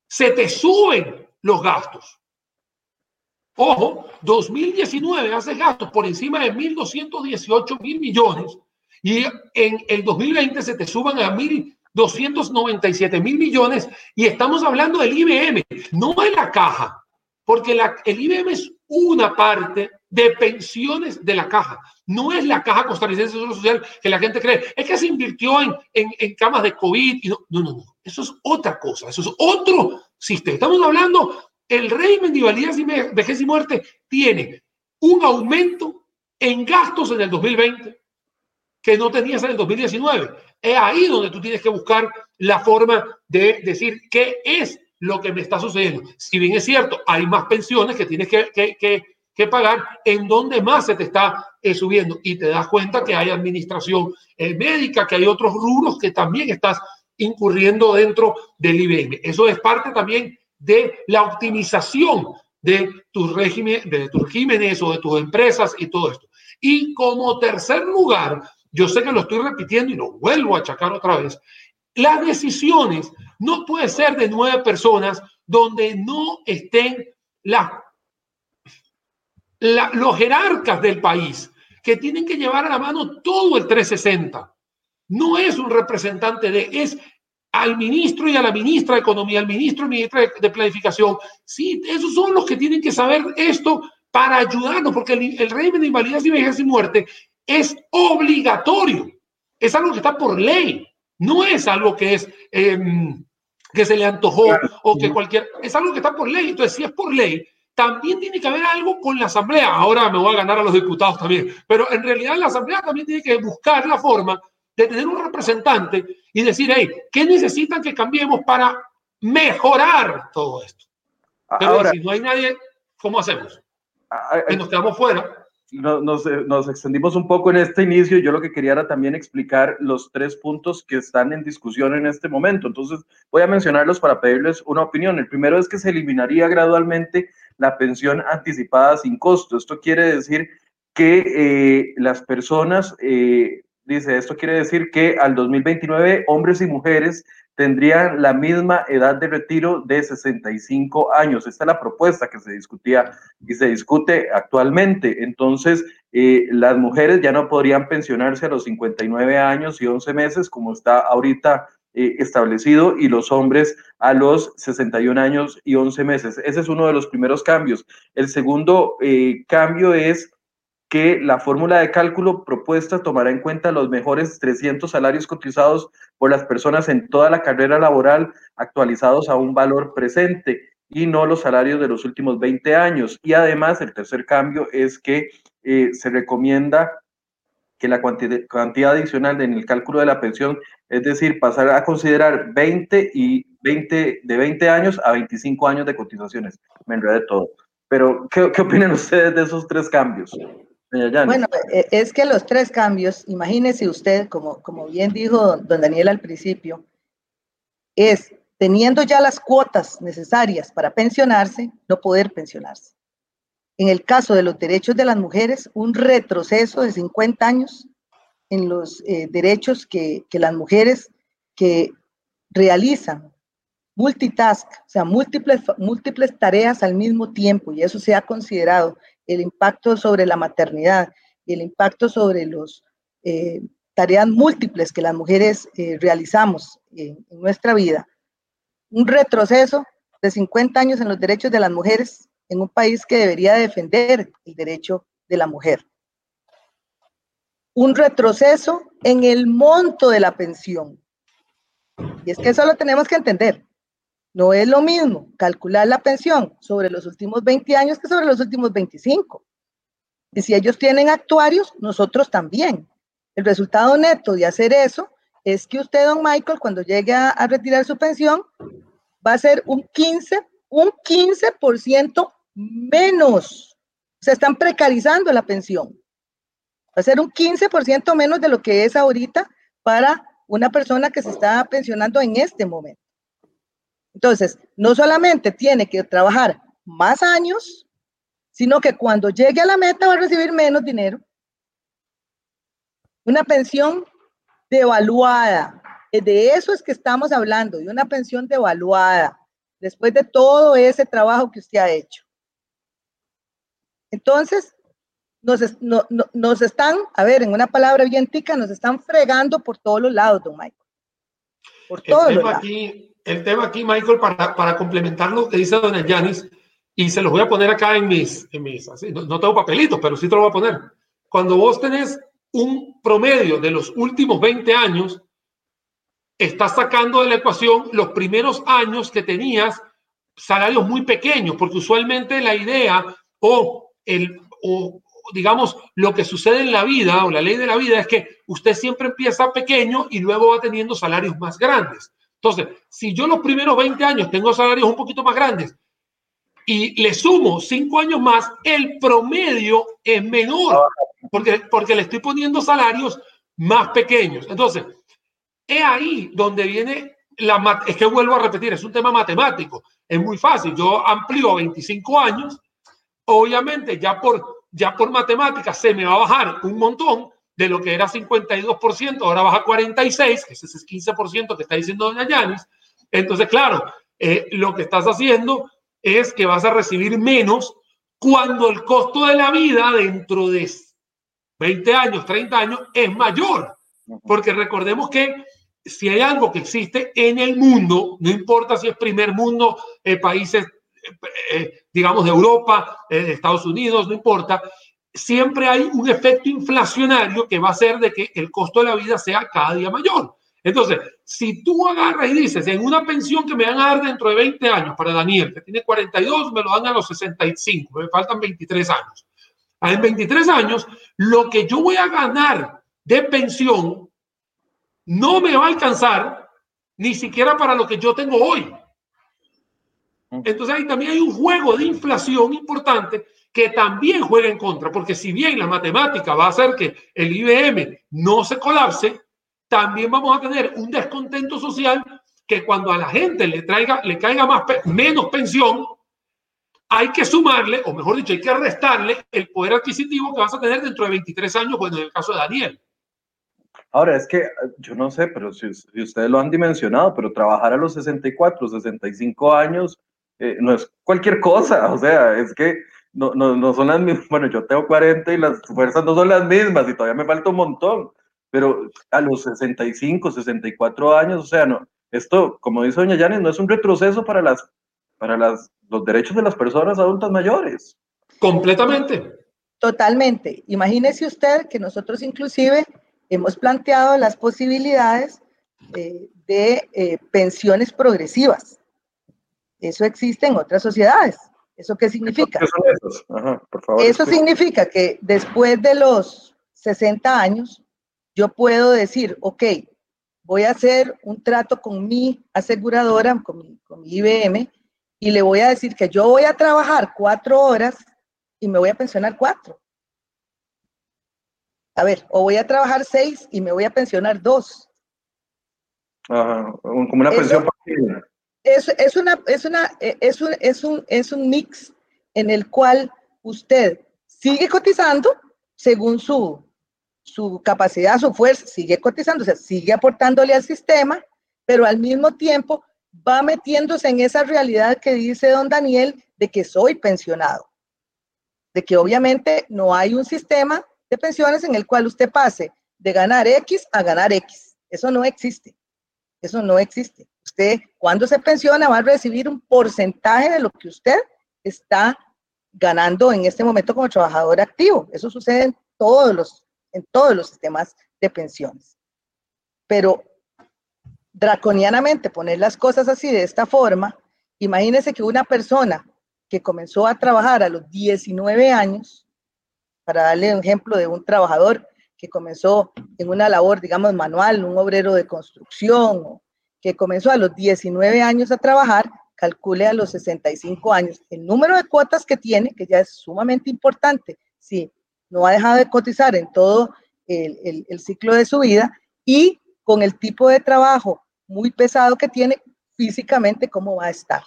se te suben los gastos. Ojo, 2019 hace gastos por encima de 1.218 mil millones y en el 2020 se te suban a 1.297 mil millones y estamos hablando del IBM, no de la caja, porque la, el IBM es una parte de pensiones de la caja, no es la caja costarricense de social que la gente cree, es que se invirtió en, en, camas de COVID y no, no, no, eso es otra cosa, eso es otro sistema. Estamos hablando el régimen de invalidez y vejez y muerte tiene un aumento en gastos en el 2020 que no tenías en el 2019. Es ahí donde tú tienes que buscar la forma de decir qué es lo que me está sucediendo. Si bien es cierto, hay más pensiones que tienes que, que, que, pagar, en donde más se te está eh, subiendo y te das cuenta que hay administración eh, médica, que hay otros rubros que también estás incurriendo dentro del IBM. Eso es parte también de la optimización de tus, de regímenes o de tus empresas y todo esto. Y como tercer lugar, yo sé que lo estoy repitiendo y lo vuelvo a achacar otra vez, las decisiones no puede ser de nueve personas donde no estén los jerarcas del país que tienen que llevar a la mano todo el 360. No es un representante de, es al ministro y a la ministra de Economía, al ministro y ministra de Planificación. Sí, esos son los que tienen que saber esto para ayudarnos, porque el, régimen de invalidez y vejez y muerte es obligatorio. Es algo que está por ley. No es algo que es em, que se le antojó o que cualquier. Es algo que está por ley. Entonces, si es por ley, también tiene que haber algo con la Asamblea. Ahora me voy a ganar a los diputados también. Pero en realidad la Asamblea también tiene que buscar la forma de tener un representante y decir, hey, ¿qué necesitan que cambiemos para mejorar todo esto? Pero Ahora, si no hay nadie, ¿cómo hacemos? Que nos quedamos fuera. Nos, nos, extendimos un poco en este inicio yo lo que quería era también explicar los tres puntos que están en discusión en este momento. Entonces voy a mencionarlos para pedirles una opinión. El primero es que se eliminaría gradualmente la pensión anticipada sin costo. Esto quiere decir que eh, las personas eh, Dice, esto quiere decir que al 2029 hombres y mujeres tendrían la misma edad de retiro de 65 años. Esta es la propuesta que se discutía y se discute actualmente. Entonces, eh, las mujeres ya no podrían pensionarse a los 59 años y 11 meses, como está ahorita eh, establecido, y los hombres a los 61 años y 11 meses. Ese es uno de los primeros cambios. El segundo eh, cambio es que la fórmula de cálculo propuesta tomará en cuenta los mejores 300 salarios cotizados por las personas en toda la carrera laboral actualizados a un valor presente y no los salarios de los últimos 20 años. Y además, el tercer cambio es que eh, se recomienda que la cantidad adicional en el cálculo de la pensión, es decir, pasar a considerar 20 y 20, de 20 años a 25 años de cotizaciones. Me enredé todo. Pero, ¿qué, qué opinan ustedes de esos tres cambios? Bueno, e, es que los tres cambios, imagínese usted, como, como bien dijo don Daniel al principio, es teniendo ya las cuotas necesarias para pensionarse, no poder pensionarse. En el caso de los derechos de las mujeres, un retroceso de 50 años en los eh, derechos que, que las mujeres que realizan multitask, o sea, múltiples, múltiples tareas al mismo tiempo, y eso se ha considerado el impacto sobre la maternidad y el impacto sobre las eh, tareas múltiples que las mujeres eh, realizamos en, nuestra vida. Un retroceso de 50 años en los derechos de las mujeres en un país que debería defender el derecho de la mujer. Un retroceso en el monto de la pensión. Y es que eso lo tenemos que entender. No es lo mismo calcular la pensión sobre los últimos 20 años que sobre los últimos 25. Y si ellos tienen actuarios, nosotros también. El resultado neto de hacer eso es que usted, don Michael, cuando llegue a, retirar su pensión, va a ser un 15, un 15% menos. Se están precarizando la pensión. Va a ser un 15% menos de lo que es ahorita para una persona que se está pensionando en este momento. Entonces, no solamente tiene que trabajar más años, sino que cuando llegue a la meta va a recibir menos dinero. Una pensión devaluada. De eso es que estamos hablando, de una pensión devaluada, después de todo ese trabajo que usted ha hecho. Entonces, nos, nos están, a ver, en una palabra bien tica, nos están fregando por todos los lados, don Michael. Por todos los lados el tema aquí, Michael, para, complementar lo que dice Doña Yanis, y se los voy a poner acá en mis, en no, tengo papelitos, pero sí te lo voy a poner. Cuando vos tenés un promedio de los últimos 20 años, estás sacando de la ecuación los primeros años que tenías salarios muy pequeños, porque usualmente la idea o el o digamos lo que sucede en la vida o la ley de la vida es que usted siempre empieza pequeño y luego va teniendo salarios más grandes. Entonces, si yo los primeros 20 años tengo salarios un poquito más grandes y le sumo 5 años más, el promedio es menor porque, porque le estoy poniendo salarios más pequeños. Entonces, es ahí donde viene la... Es que vuelvo a repetir, es un tema matemático. Es muy fácil. Yo amplío 25 años. Obviamente, ya por, ya por matemáticas se me va a bajar un montón de lo que era 52%, ahora baja a 46, que ese es el 15% que está diciendo doña Yanis. Entonces, claro, eh, lo que estás haciendo es que vas a recibir menos cuando el costo de la vida dentro de 20 años, 30 años es mayor. Porque recordemos que si hay algo que existe en el mundo, no importa si es primer mundo, eh, países, eh, digamos, de Europa, de Estados Unidos, no importa, siempre hay un efecto inflacionario que va a hacer de que el costo de la vida sea cada día mayor. Entonces, si tú agarras y dices, en una pensión que me van a dar dentro de 20 años para Daniel, que tiene 42, me lo dan a los 65, me faltan 23 años. En 23 años, lo que yo voy a ganar de pensión no me va a alcanzar ni siquiera para lo que yo tengo hoy. Entonces ahí también hay un juego de inflación importante que también juega en contra, porque si bien la matemática va a hacer que el IBM no se colapse, también vamos a tener un descontento social que cuando a la gente le traiga, le caiga más menos pensión, hay que sumarle, o mejor dicho, hay que restarle el poder adquisitivo que vas a tener dentro de 23 años, bueno, en el caso de Daniel. Ahora, es que yo no sé, pero si, ustedes lo han dimensionado, pero trabajar a los 64, 65 años eh, no es cualquier cosa, o sea, es que no, no, no son las mismas, (laughs) bueno, yo tengo 40 y las fuerzas no son las mismas y todavía me falta un montón, pero a los 65, 64 años, o sea, no, esto, como dice doña Yanis, no es un retroceso para, las, para las, los derechos de las personas adultas mayores. Completamente. Totalmente. Imagínese usted que nosotros inclusive hemos planteado las posibilidades eh, de eh, pensiones progresivas. Eso existe en otras sociedades. ¿Eso qué significa? Eso significa que después de los 60 años, yo puedo decir, ok, voy a hacer un trato con mi aseguradora, con mi, con mi IBM, y le voy a decir que yo voy a trabajar cuatro horas y me voy a pensionar cuatro. A ver, o voy a trabajar seis y me voy a pensionar dos. Ajá, como una pensión es, es, una, es, una, es, un, es, un, es un mix en el cual usted sigue cotizando según su, su capacidad, su fuerza, sigue cotizando, o sea, sigue aportándole al sistema, pero al mismo tiempo va metiéndose en esa realidad que dice don Daniel de que soy pensionado, de que obviamente no hay un sistema de pensiones en el cual usted pase de ganar X a ganar X. Eso no existe. Eso no existe. Usted cuando se pensiona va a recibir un porcentaje de lo que usted está ganando en este momento como trabajador activo. Eso sucede en todos los, en todos los sistemas de pensiones. Pero draconianamente poner las cosas así de esta forma, imagínese que una persona que comenzó a trabajar a los 19 años, para darle un ejemplo de un trabajador que comenzó en una labor, digamos, manual, un obrero de construcción, o que comenzó a los 19 años a trabajar, calcule a los 65 años el número de cuotas que tiene, que ya es sumamente importante, si no ha dejado de cotizar en todo el, ciclo de su vida, y con el tipo de trabajo muy pesado que tiene físicamente, cómo va a estar.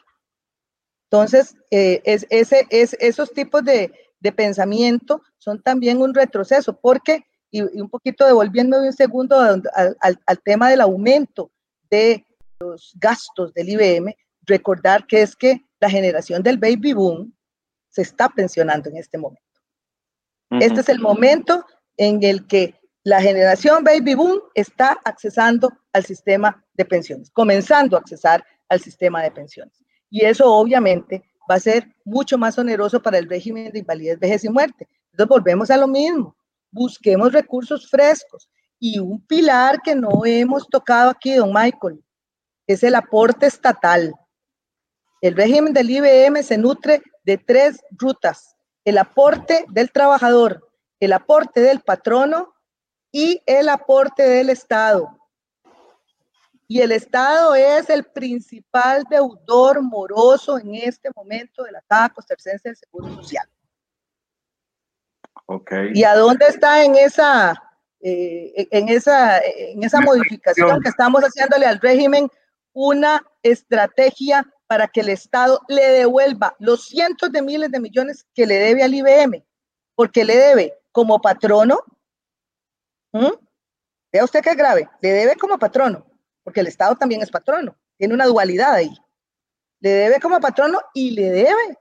Entonces, eh, es, ese, es, esos tipos de, de, pensamiento son también un retroceso, porque, y, un poquito devolviéndome un segundo al, al, tema del aumento de los gastos del IBM, recordar que es que la generación del baby boom se está pensionando en este momento. Este es el momento en el que la generación baby boom está accesando al sistema de pensiones, comenzando a accesar al sistema de pensiones. Y eso obviamente va a ser mucho más oneroso para el régimen de invalidez, vejez y muerte. Entonces volvemos a lo mismo, busquemos recursos frescos y un pilar que no hemos tocado aquí, don Michael, es el aporte estatal. El régimen del IBM se nutre de tres rutas, el aporte del trabajador, el aporte del patrono y el aporte del Estado. Y el Estado es el principal deudor moroso en este momento de la Caja Costarricense del Seguro Social. Okay. ¿Y a dónde está en esa, eh, en esa, en esa modificación que estamos haciéndole al régimen una estrategia para que el Estado le devuelva los cientos de miles de millones que le debe al IBM? Porque le debe como patrono ¿Mm? Vea usted qué grave. Le debe como patrono, porque el Estado también es patrono. Tiene una dualidad ahí. Le debe como patrono y le debe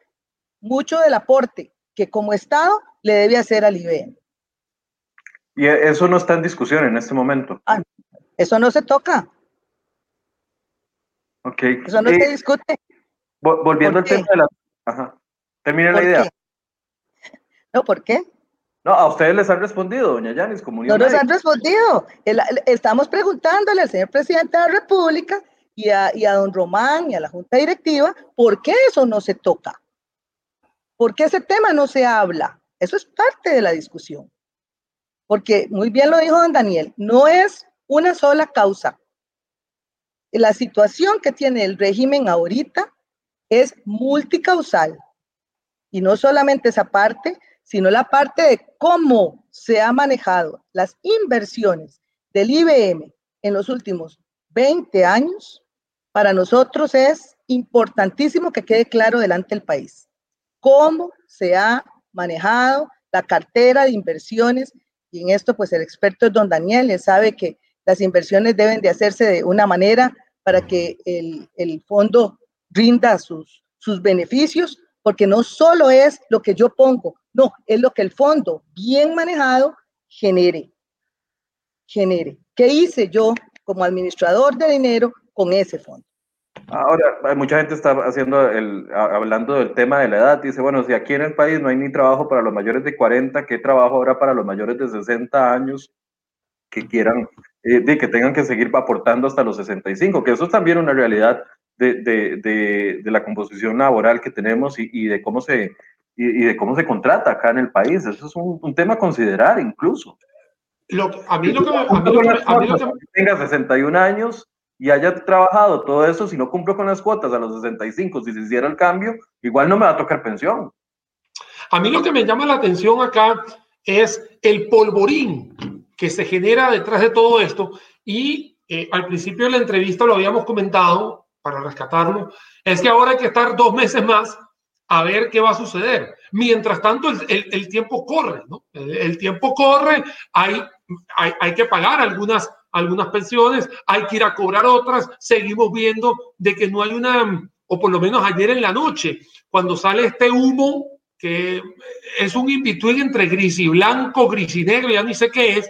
mucho del aporte que como Estado le debe hacer al IBM. Y eso no está en discusión en este momento. Ah, eso no se toca. Ok. Eso no se discute. Volviendo al tema de la... Ajá. Termine la idea. No, ¿por qué? No, a ustedes les han respondido, doña Yanis, como No nos han respondido. estamos preguntándole al señor presidente de la República y a, y a don Román y a la Junta Directiva por qué eso no se toca. ¿Por qué ese tema no se habla? Eso es parte de la discusión. Porque muy bien lo dijo don Daniel, no es una sola causa. La situación que tiene el régimen ahorita es multicausal. Y no solamente esa parte, sino la parte de cómo se ha manejado las inversiones del IBM en los últimos 20 años, para nosotros es importantísimo que quede claro delante del país. Cómo se ha manejado la cartera de inversiones y en esto pues el experto es don Daniel, él sabe que las inversiones deben de hacerse de una manera para que el, el fondo rinda sus, sus beneficios, porque no solo es lo que yo pongo, no, es lo que el fondo bien manejado genere. Genere. ¿Qué hice yo como administrador de dinero con ese fondo? Ahora, mucha gente está haciendo el, hablando del tema de la edad. Dice, bueno, si aquí en el país no hay ni trabajo para los mayores de 40, ¿qué trabajo habrá para los mayores de 60 años que quieran, eh, que tengan que seguir aportando hasta los 65? Que eso es también una realidad de, de, de, la composición laboral que tenemos y, y de cómo se, y, de cómo se contrata acá en el país. Eso es un, tema a considerar incluso. Lo, a mí lo que, a mí lo que, a mí lo que... tenga 61 años y haya trabajado todo eso, si no cumplo con las cuotas a los 65, si se hiciera el cambio, igual no me va a tocar pensión. A mí lo que me llama la atención acá es el polvorín que se genera detrás de todo esto y eh, al principio de la entrevista lo habíamos comentado para rescatarlo, es que ahora hay que estar dos meses más a ver qué va a suceder. Mientras tanto, el, el, tiempo corre. El, el, tiempo corre, hay, hay, hay que pagar algunas algunas pensiones, hay que ir a cobrar otras, seguimos viendo de que no hay una, o por lo menos ayer en la noche, cuando sale este humo, que es un in entre gris y blanco, gris y negro, ya ni sé qué es,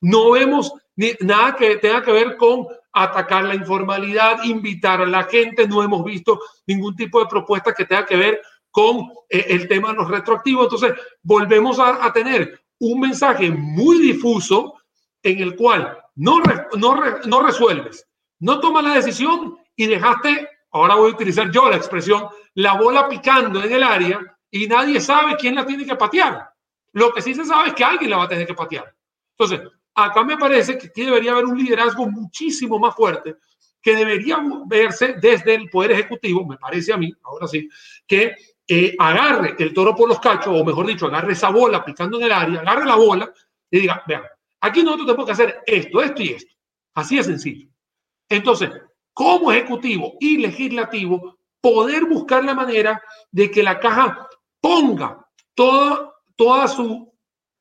no vemos ni, nada que tenga que ver con atacar la informalidad, invitar a la gente, no hemos visto ningún tipo de propuesta que tenga que ver con eh, el tema de los retroactivos. Entonces, volvemos a, a tener un mensaje muy difuso en el cual no, no, no resuelves, no tomas la decisión y dejaste, ahora voy a utilizar yo la expresión, la bola picando en el área y nadie sabe quién la tiene que patear. Lo que sí se sabe es que alguien la va a tener que patear. Entonces, acá me parece que aquí debería haber un liderazgo muchísimo más fuerte que debería verse desde el Poder Ejecutivo, me parece a mí, ahora sí, que agarre el toro por los cachos, o mejor dicho, agarre esa bola picando en el área, agarre la bola y diga, vean, Aquí nosotros tenemos que hacer esto, esto y esto. Así de sencillo. Entonces, como ejecutivo y legislativo, poder buscar la manera de que la caja ponga toda, toda su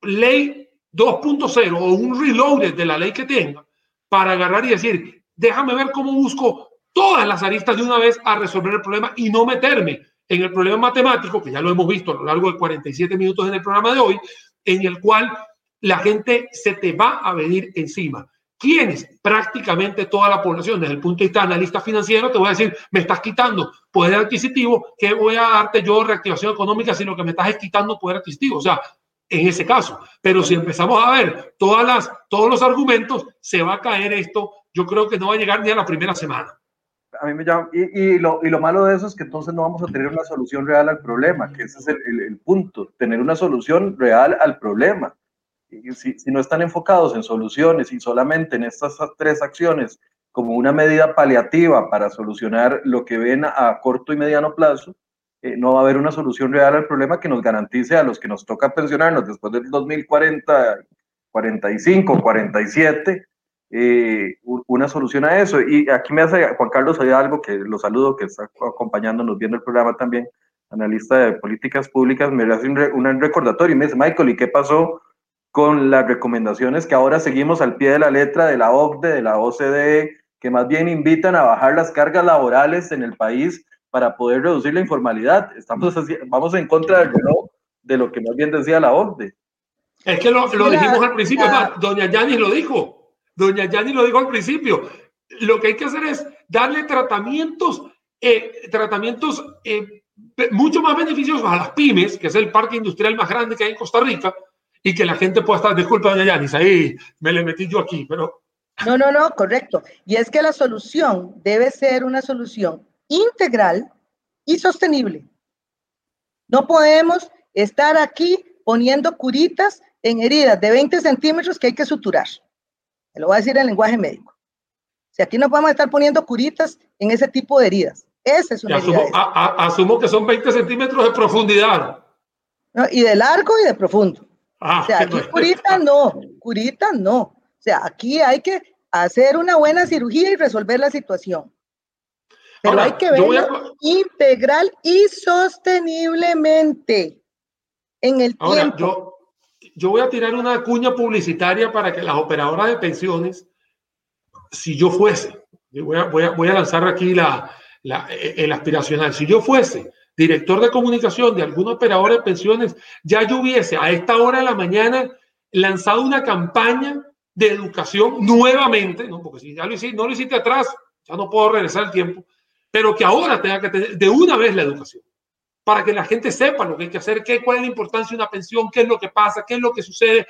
ley 2.0 o un reloaded de la ley que tenga para agarrar y decir, déjame ver cómo busco todas las aristas de una vez a resolver el problema y no meterme en el problema matemático, que ya lo hemos visto a lo largo de 47 minutos en el programa de hoy, en el cual la gente se te va a venir encima. ¿Quiénes? Prácticamente toda la población. Desde el punto de vista analista financiero, te voy a decir, me estás quitando poder adquisitivo, ¿qué voy a darte yo reactivación económica si lo que me estás es quitando poder adquisitivo? O sea, en ese caso. Pero si empezamos a ver todas las, todos los argumentos, se va a caer esto. Yo creo que no va a llegar ni a la primera semana. A mí me llama, y, lo, malo de eso es que entonces no vamos a tener una solución real al problema, que ese es el punto, tener una solución real al problema si, no están enfocados en soluciones y solamente en estas tres acciones como una medida paliativa para solucionar lo que ven a corto y mediano plazo, eh, no va a haber una solución real al problema que nos garantice a los que nos toca pensionarnos después del 2040, 45, 47, eh, una solución a eso. Y aquí me hace Juan Carlos hay algo que lo saludo, que está acompañándonos viendo el programa también, analista de políticas públicas, me hace un, un recordatorio y me dice, Michael, ¿y qué pasó con las recomendaciones que ahora seguimos al pie de la letra de la OCDE, de la OCDE, que más bien invitan a bajar las cargas laborales en el país para poder reducir la informalidad. Estamos vamos en contra del reloj de lo que más bien decía la OCDE. Es que lo, lo dijimos al principio, doña Yanis lo dijo, doña Yanis lo dijo al principio. Lo que hay que hacer es darle tratamientos, eh, tratamientos eh, mucho más beneficiosos a las pymes, que es el parque industrial más grande que hay en Costa Rica, y que la gente pueda estar, disculpa, doña Yanis, ahí me le metí yo aquí, pero... No, no, no, correcto. Y es que la solución debe ser una solución integral y sostenible. No podemos estar aquí poniendo curitas en heridas de 20 centímetros que hay que suturar. Se lo voy a decir en lenguaje médico. Si aquí no podemos estar poniendo curitas en ese tipo de heridas. Esa es una asumo, asumo, que son 20 centímetros de profundidad. y de largo y de profundo. Ah, o sea, aquí curita no, curita no. O sea, aquí hay que hacer una buena cirugía y resolver la situación. Pero hay que verlo integral y sosteniblemente en el tiempo. Yo, yo voy a tirar una cuña publicitaria para que las operadoras de pensiones, si yo fuese, voy a, voy a, voy a lanzar aquí la, la, el aspiracional, si yo fuese director de comunicación de algún operador de pensiones, ya yo hubiese a esta hora de la mañana lanzado una campaña de educación nuevamente, ¿no? porque si ya lo hiciste, no lo hiciste atrás, ya no puedo regresar el tiempo, pero que ahora tenga que tener de una vez la educación, para que la gente sepa lo que hay que hacer, qué, cuál es la importancia de una pensión, qué es lo que pasa, qué es lo que sucede.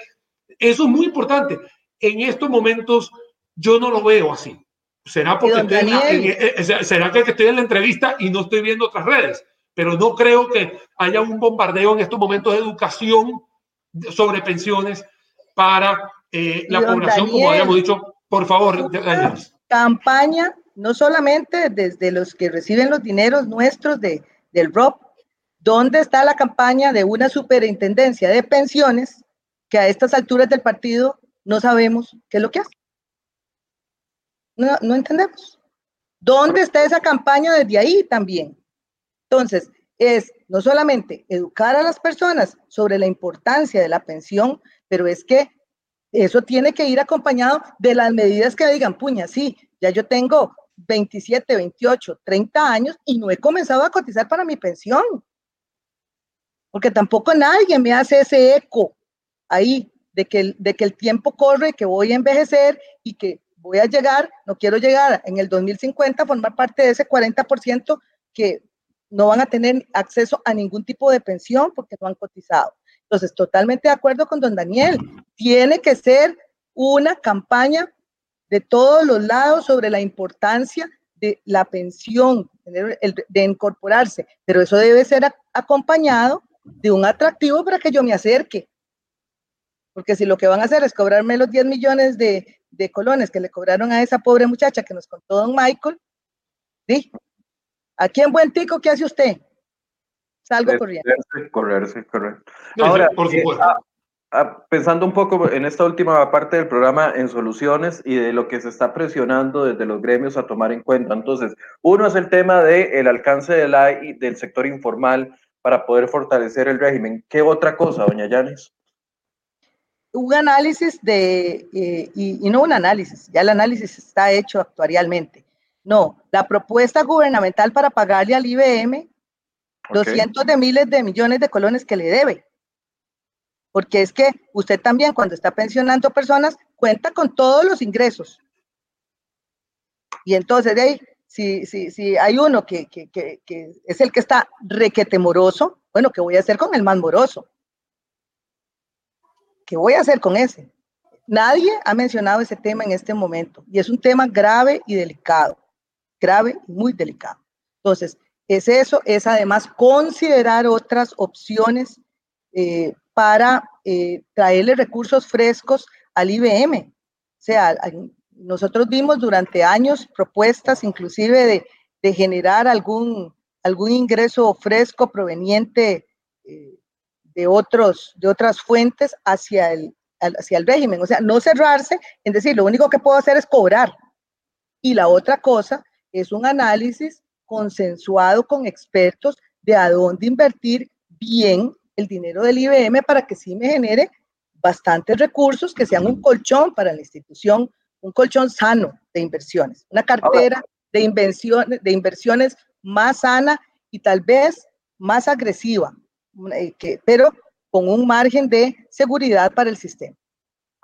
Eso es muy importante. En estos momentos yo no lo veo así. ¿Será porque eh, eh, será que estoy en la entrevista y no estoy viendo otras redes? Pero no creo que haya un bombardeo en estos momentos de educación sobre pensiones para eh, la población, como habíamos dicho, por favor, campaña, no solamente desde los que reciben los dineros nuestros de, del ROP, ¿dónde está la campaña de una superintendencia de pensiones que a estas alturas del partido no sabemos qué es lo que hace? No, no entendemos. ¿Dónde está esa campaña desde ahí también? Entonces, es no solamente educar a las personas sobre la importancia de la pensión, pero es que eso tiene que ir acompañado de las medidas que digan, puña, sí, ya yo tengo 27, 28, 30 años y no he comenzado a cotizar para mi pensión. Porque tampoco nadie me hace ese eco ahí de que, de que el tiempo corre, que voy a envejecer y que voy a llegar, no quiero llegar en el 2050 a formar parte de ese 40% que no van a tener acceso a ningún tipo de pensión porque no han cotizado. Entonces, totalmente de acuerdo con don Daniel, tiene que ser una campaña de todos los lados sobre la importancia de la pensión, de incorporarse, pero eso debe ser acompañado de un atractivo para que yo me acerque. Porque si lo que van a hacer es cobrarme los 10 millones de, de colones que le cobraron a esa pobre muchacha que nos contó don Michael, ¿sí? Aquí en Buen Tico, ¿qué hace usted? Salgo corriendo. Correrse, correcto. Ahora, eh, ah, ah, pensando un poco en esta última parte del programa en soluciones y de lo que se está presionando desde los gremios a tomar en cuenta. Entonces, uno es el tema del alcance del, del sector informal para poder fortalecer el régimen. ¿Qué otra cosa, doña Yanis? Un análisis de, eh, y, y no un análisis, ya el análisis está hecho actuarialmente no, la propuesta gubernamental para pagarle al IBM los cientos de miles de millones de colones que le debe. Porque es que usted también cuando está pensionando personas cuenta con todos los ingresos. Y entonces de ahí, si, si, si hay uno que, que, que, que es el que está requete moroso, bueno, ¿qué voy a hacer con el más moroso? ¿Qué voy a hacer con ese? Nadie ha mencionado ese tema en este momento y es un tema grave y delicado grave y muy delicado. Entonces, es eso, es además considerar otras opciones eh, para eh, traerle recursos frescos al IBM. O sea, nosotros vimos durante años propuestas inclusive de, de generar algún, algún ingreso fresco proveniente eh, de, otros, de otras fuentes hacia el, hacia el régimen. O sea, no cerrarse en decir, lo único que puedo hacer es cobrar. Y la otra cosa es un análisis consensuado con expertos de a dónde invertir bien el dinero del IBM para que sí me genere bastantes recursos que sean un colchón para la institución, un colchón sano de inversiones, una cartera de, inversiones, de inversiones más sana y tal vez más agresiva, eh, pero con un margen de seguridad para el sistema.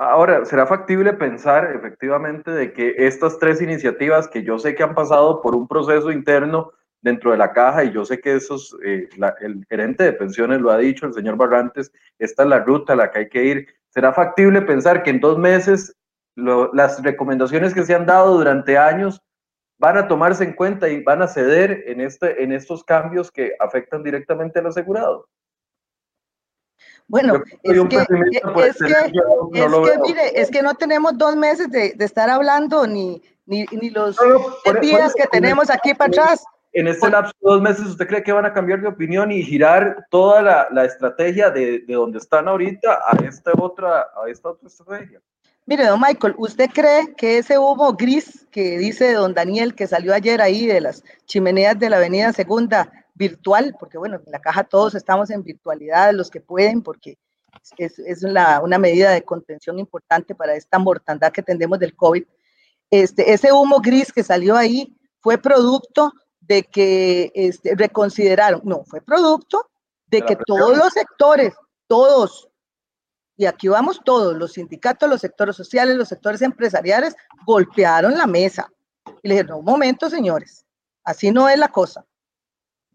Ahora, ¿será factible pensar efectivamente de que estas tres iniciativas que yo sé que han pasado por un proceso interno dentro de la caja y yo sé que esos, eh, el gerente de pensiones lo ha dicho, el señor Barrantes, esta es la ruta a la que hay que ir. ¿Será factible pensar que en dos meses las recomendaciones que se han dado durante años van a tomarse en cuenta y van a ceder en, este, en estos cambios que afectan directamente al asegurado? Bueno, es que, es, que, mire, es que no tenemos dos meses de, estar hablando ni, ni, ni los días que tenemos aquí para atrás. En este lapso de dos meses, ¿usted cree que van a cambiar de opinión y girar toda la, la estrategia de, de, donde están ahorita a esta otra, a esta otra estrategia? Mire, don Michael, ¿usted cree que ese humo gris que dice don Daniel que salió ayer ahí de las chimeneas de la Avenida Segunda virtual, porque bueno, en la caja todos estamos en virtualidad, los que pueden, porque es, es una medida de contención importante para esta mortandad que tenemos del COVID. Este, ese humo gris que salió ahí fue producto de que este, reconsideraron, no, fue producto de que todos los sectores, todos, y aquí vamos todos, los sindicatos, los sectores sociales, los sectores empresariales, golpearon la mesa. Y le dijeron, un momento, señores, así no es la cosa.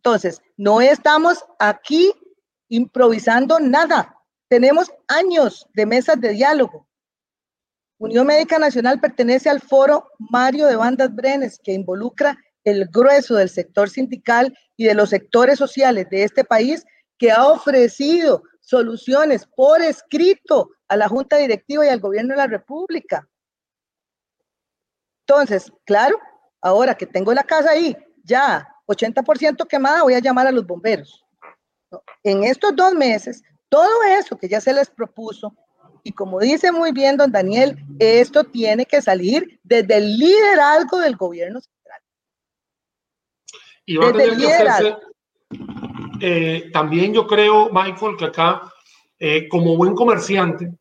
Entonces, no estamos aquí improvisando nada. Tenemos años de mesas de diálogo. Unión Médica Nacional pertenece al foro Mario de Bandas Brenes, que involucra el grueso del sector sindical y de los sectores sociales de este país, que ha ofrecido soluciones por escrito a la Junta Directiva y al Gobierno de la República. Entonces, claro, ahora que tengo la casa ahí ya 80% quemada, voy a llamar a los bomberos. En estos dos meses, todo eso que ya se les propuso, y como dice muy bien don Daniel, esto tiene que salir desde el liderazgo del gobierno central. Y va a tener que hacerse, eh, también yo creo, Michael, que acá, eh, como buen comerciante,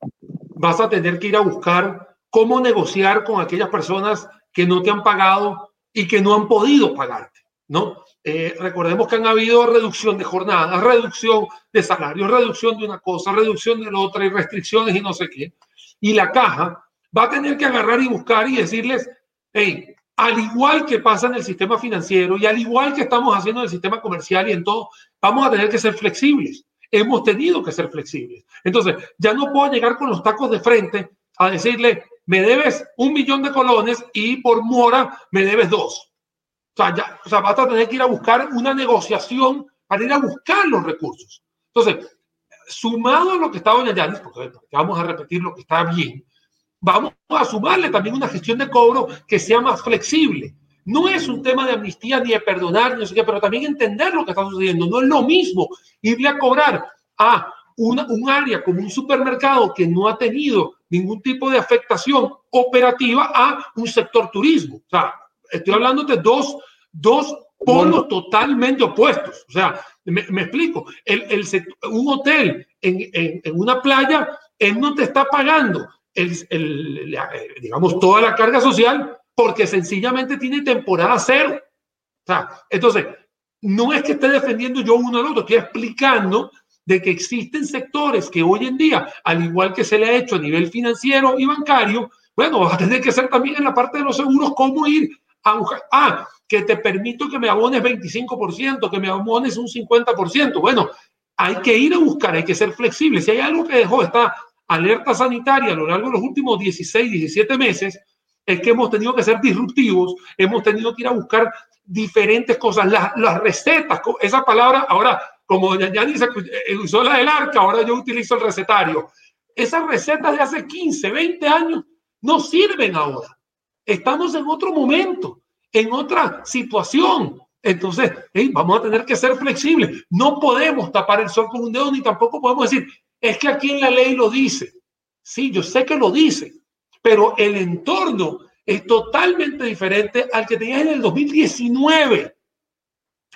vas a tener que ir a buscar cómo negociar con aquellas personas que no te han pagado y que no han podido pagarte, ¿no? Eh, recordemos que han habido reducción de jornadas, reducción de salarios, reducción de una cosa, reducción de la otra y restricciones y no sé qué. Y la caja va a tener que agarrar y buscar y decirles, hey, al igual que pasa en el sistema financiero y al igual que estamos haciendo en el sistema comercial y en todo, vamos a tener que ser flexibles. Hemos tenido que ser flexibles. Entonces, ya no puedo llegar con los tacos de frente a decirle, me debes un millón de colones y por mora me debes dos. O sea, ya, o sea, vas a tener que ir a buscar una negociación para ir a buscar los recursos. Entonces, sumado a lo que está doña Yanis, porque vamos a repetir lo que está bien, vamos a sumarle también una gestión de cobro que sea más flexible. No es un tema de amnistía ni de perdonar, no sé qué, pero también entender lo que está sucediendo. No es lo mismo irle a cobrar a una, un área como un supermercado que no ha tenido ningún tipo de afectación operativa a un sector turismo. O sea, estoy hablando de dos, dos polos totalmente opuestos. O sea, me, explico. El, el, un hotel en, en, en, una playa, él no te está pagando, el, el, digamos, toda la carga social porque sencillamente tiene temporada cero. O sea, entonces, no es que esté defendiendo yo uno al otro, estoy explicando de que existen sectores que hoy en día, al igual que se le ha hecho a nivel financiero y bancario, bueno, va a tener que ser también en la parte de los seguros cómo ir Ah, que te permito que me abones 25%, que me abones un 50%. Bueno, hay que ir a buscar, hay que ser flexible. Si hay algo que dejó esta alerta sanitaria a lo largo de los últimos 16, 17 meses, es que hemos tenido que ser disruptivos, hemos tenido que ir a buscar diferentes cosas, las, las recetas, esa palabra, ahora, como ya dice, eh, usó la del arca, ahora yo utilizo el recetario. Esas recetas de hace 15, 20 años no sirven ahora. Estamos en otro momento, en otra situación. Entonces, vamos a tener que ser flexibles. No podemos tapar el sol con un dedo ni tampoco podemos decir, es que aquí en la ley lo dice. Sí, yo sé que lo dice, pero el entorno es totalmente diferente al que tenías en el 2019.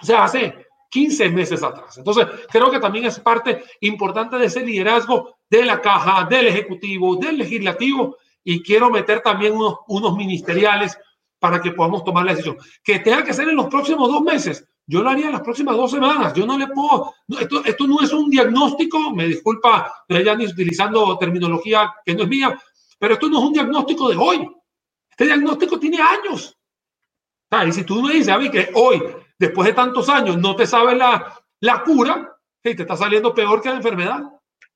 O sea, hace 15 meses atrás. Entonces, creo que también es parte importante de ese liderazgo de la caja, del ejecutivo, del legislativo, y quiero meter también unos, unos ministeriales para que podamos tomar la decisión. Que tenga que ser en los próximos dos meses. Yo lo haría en las próximas dos semanas. Yo no le puedo. Esto, esto no es un diagnóstico. Me disculpa, ni utilizando terminología que no es mía, pero esto no es un diagnóstico de hoy. Este diagnóstico tiene años. y si tú me dices, a mí que hoy, después de tantos años, no te sabes la, la cura, te está saliendo peor que la enfermedad.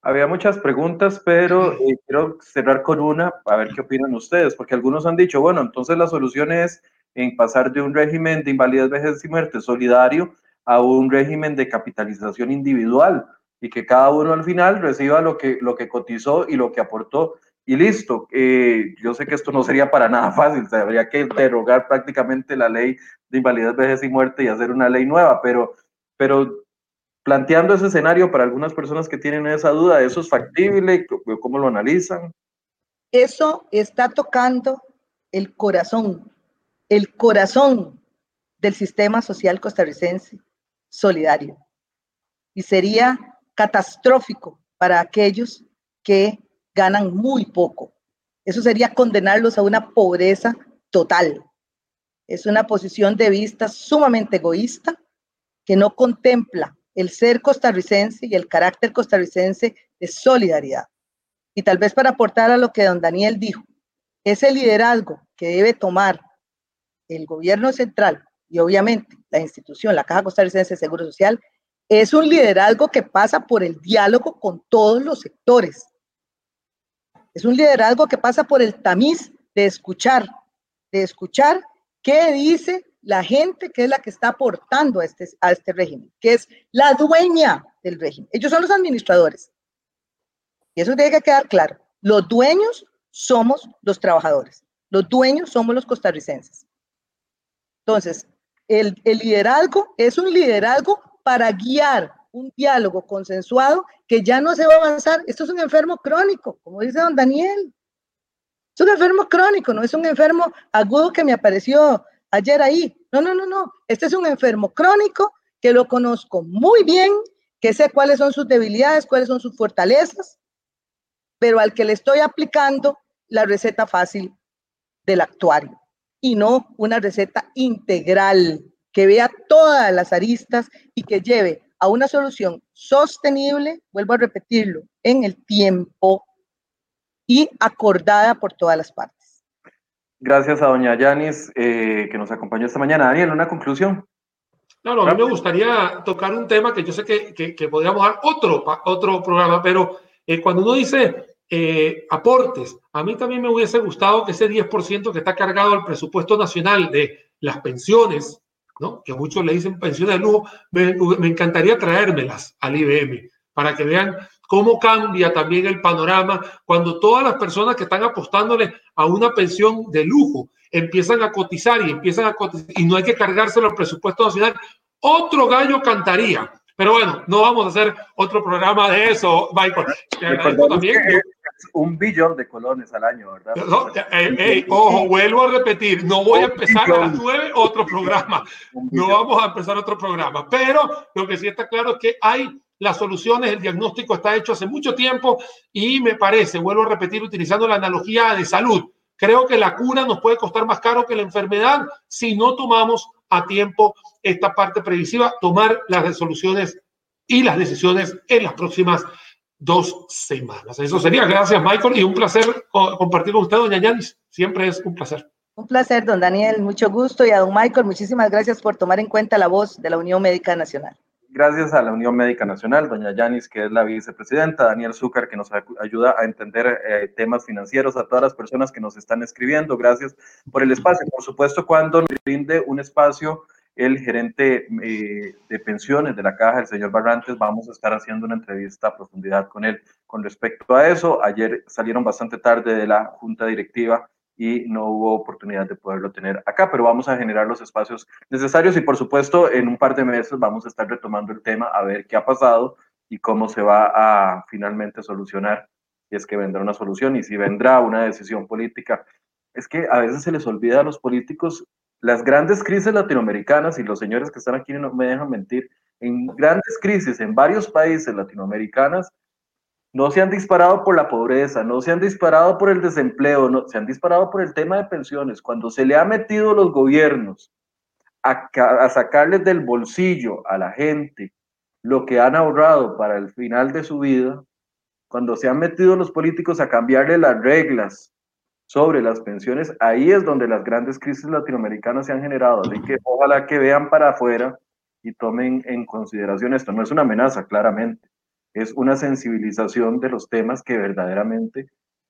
Había muchas preguntas, pero eh, quiero cerrar con una, a ver qué opinan ustedes, porque algunos han dicho, bueno, entonces la solución es en pasar de un régimen de invalidez, vejez y muerte solidario a un régimen de capitalización individual y que cada uno al final reciba lo que, lo que cotizó y lo que aportó y listo. Eh, yo sé que esto no sería para nada (laughs) fácil, se habría que derogar prácticamente la ley de invalidez, vejez y muerte y hacer una ley nueva, pero, pero planteando ese escenario para algunas personas que tienen esa duda, ¿eso es factible? ¿Cómo lo analizan? Eso está tocando el corazón, el corazón del sistema social costarricense solidario. Y sería catastrófico para aquellos que ganan muy poco. Eso sería condenarlos a una pobreza total. Es una posición de vista sumamente egoísta que no contempla el ser costarricense y el carácter costarricense de solidaridad. Y tal vez para aportar a lo que don Daniel dijo, ese liderazgo que debe tomar el gobierno central y obviamente la institución, la Caja Costarricense de Seguro Social, es un liderazgo que pasa por el diálogo con todos los sectores. Es un liderazgo que pasa por el tamiz de escuchar, de escuchar qué dice la gente que es la que está aportando a este, a este régimen, que es la dueña del régimen. Ellos son los administradores, Y eso tiene que quedar claro. Los dueños somos los trabajadores. Los dueños somos los costarricenses. Entonces, el, el liderazgo es un liderazgo para guiar un diálogo consensuado que ya no se va a avanzar. Esto es un enfermo crónico, como dice don Daniel. Es un enfermo crónico, no es un enfermo agudo que me apareció ayer ahí. No, no, no, no. Este es un enfermo crónico que lo conozco muy bien, que sé cuáles son sus debilidades, cuáles son sus fortalezas, pero al que le estoy aplicando la receta fácil del actuario y no una receta integral que vea todas las aristas y que lleve a una solución sostenible, vuelvo a repetirlo, en el tiempo y acordada por todas las partes. Gracias a doña Yanis eh, que nos acompañó esta mañana. Daniel, una conclusión. Claro, a mí me gustaría tocar un tema que yo sé que, que, podríamos dar otro, otro programa, pero eh, cuando uno dice eh, aportes, a mí también me hubiese gustado que ese 10% que está cargado al presupuesto nacional de las pensiones, que muchos le dicen pensiones de lujo, me, encantaría traérmelas al IBM para que vean cómo cambia también el panorama cuando todas las personas que están apostándole a una pensión de lujo empiezan a cotizar y empiezan a cotizar y no hay que cargárselo al presupuesto nacional. Otro gallo cantaría. Pero bueno, no vamos a hacer otro programa de eso, Michael. también un billón de colones al año, ¿verdad? Eh, ojo, vuelvo a repetir, no voy a empezar a las nueve otro programa, no vamos a empezar otro programa, pero lo que sí está claro es que hay las soluciones, el diagnóstico está hecho hace mucho tiempo y me parece, vuelvo a repetir, utilizando la analogía de salud, creo que la cura nos puede costar más caro que la enfermedad si no tomamos a tiempo esta parte previsiva, tomar las resoluciones y las decisiones en las próximas dos semanas. Eso sería. Gracias, Michael, y un placer compartir con usted, doña Yanis. Siempre es un placer. Un placer, don Daniel. Mucho gusto. Y a don Michael, muchísimas gracias por tomar en cuenta la voz de la Unión Médica Nacional. Gracias a la Unión Médica Nacional, doña Yanis, que es la vicepresidenta, Daniel Zúcar, que nos ayuda a entender eh, temas financieros, a todas las personas que nos están escribiendo. Gracias por el espacio. Por supuesto, cuando brinde un espacio el gerente eh, de pensiones de la caja, el señor Barrantes. Vamos a estar haciendo una entrevista a profundidad con él con respecto a eso. Ayer salieron bastante tarde de la junta directiva y no hubo oportunidad de poderlo tener acá, pero vamos a generar los espacios necesarios y por supuesto en un par de meses vamos a estar retomando el tema a ver qué ha pasado y cómo se va a finalmente solucionar, si es que vendrá una solución y si vendrá una decisión política. Es que a veces se les olvida a los políticos las grandes crisis latinoamericanas, y los señores que están aquí no me dejan mentir, en grandes crisis en varios países latinoamericanos, no se han disparado por la pobreza, no se han disparado por el desempleo, no, se han disparado por el tema de pensiones. Cuando se le ha metido los gobiernos a, sacarles del bolsillo a la gente lo que han ahorrado para el final de su vida, cuando se han metido los políticos a cambiarle las reglas sobre las pensiones, ahí es donde las grandes crisis latinoamericanas se han generado. Así que ojalá que vean para afuera y tomen en consideración esto. No es una amenaza, claramente, es una sensibilización de los temas que verdaderamente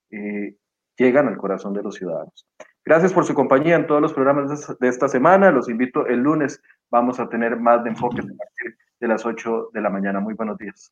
eh, llegan al corazón de los ciudadanos. Gracias por su compañía en todos los programas de esta semana. Los invito el lunes. Vamos a tener más de enfoque a partir de las 8 de la mañana. Muy buenos días.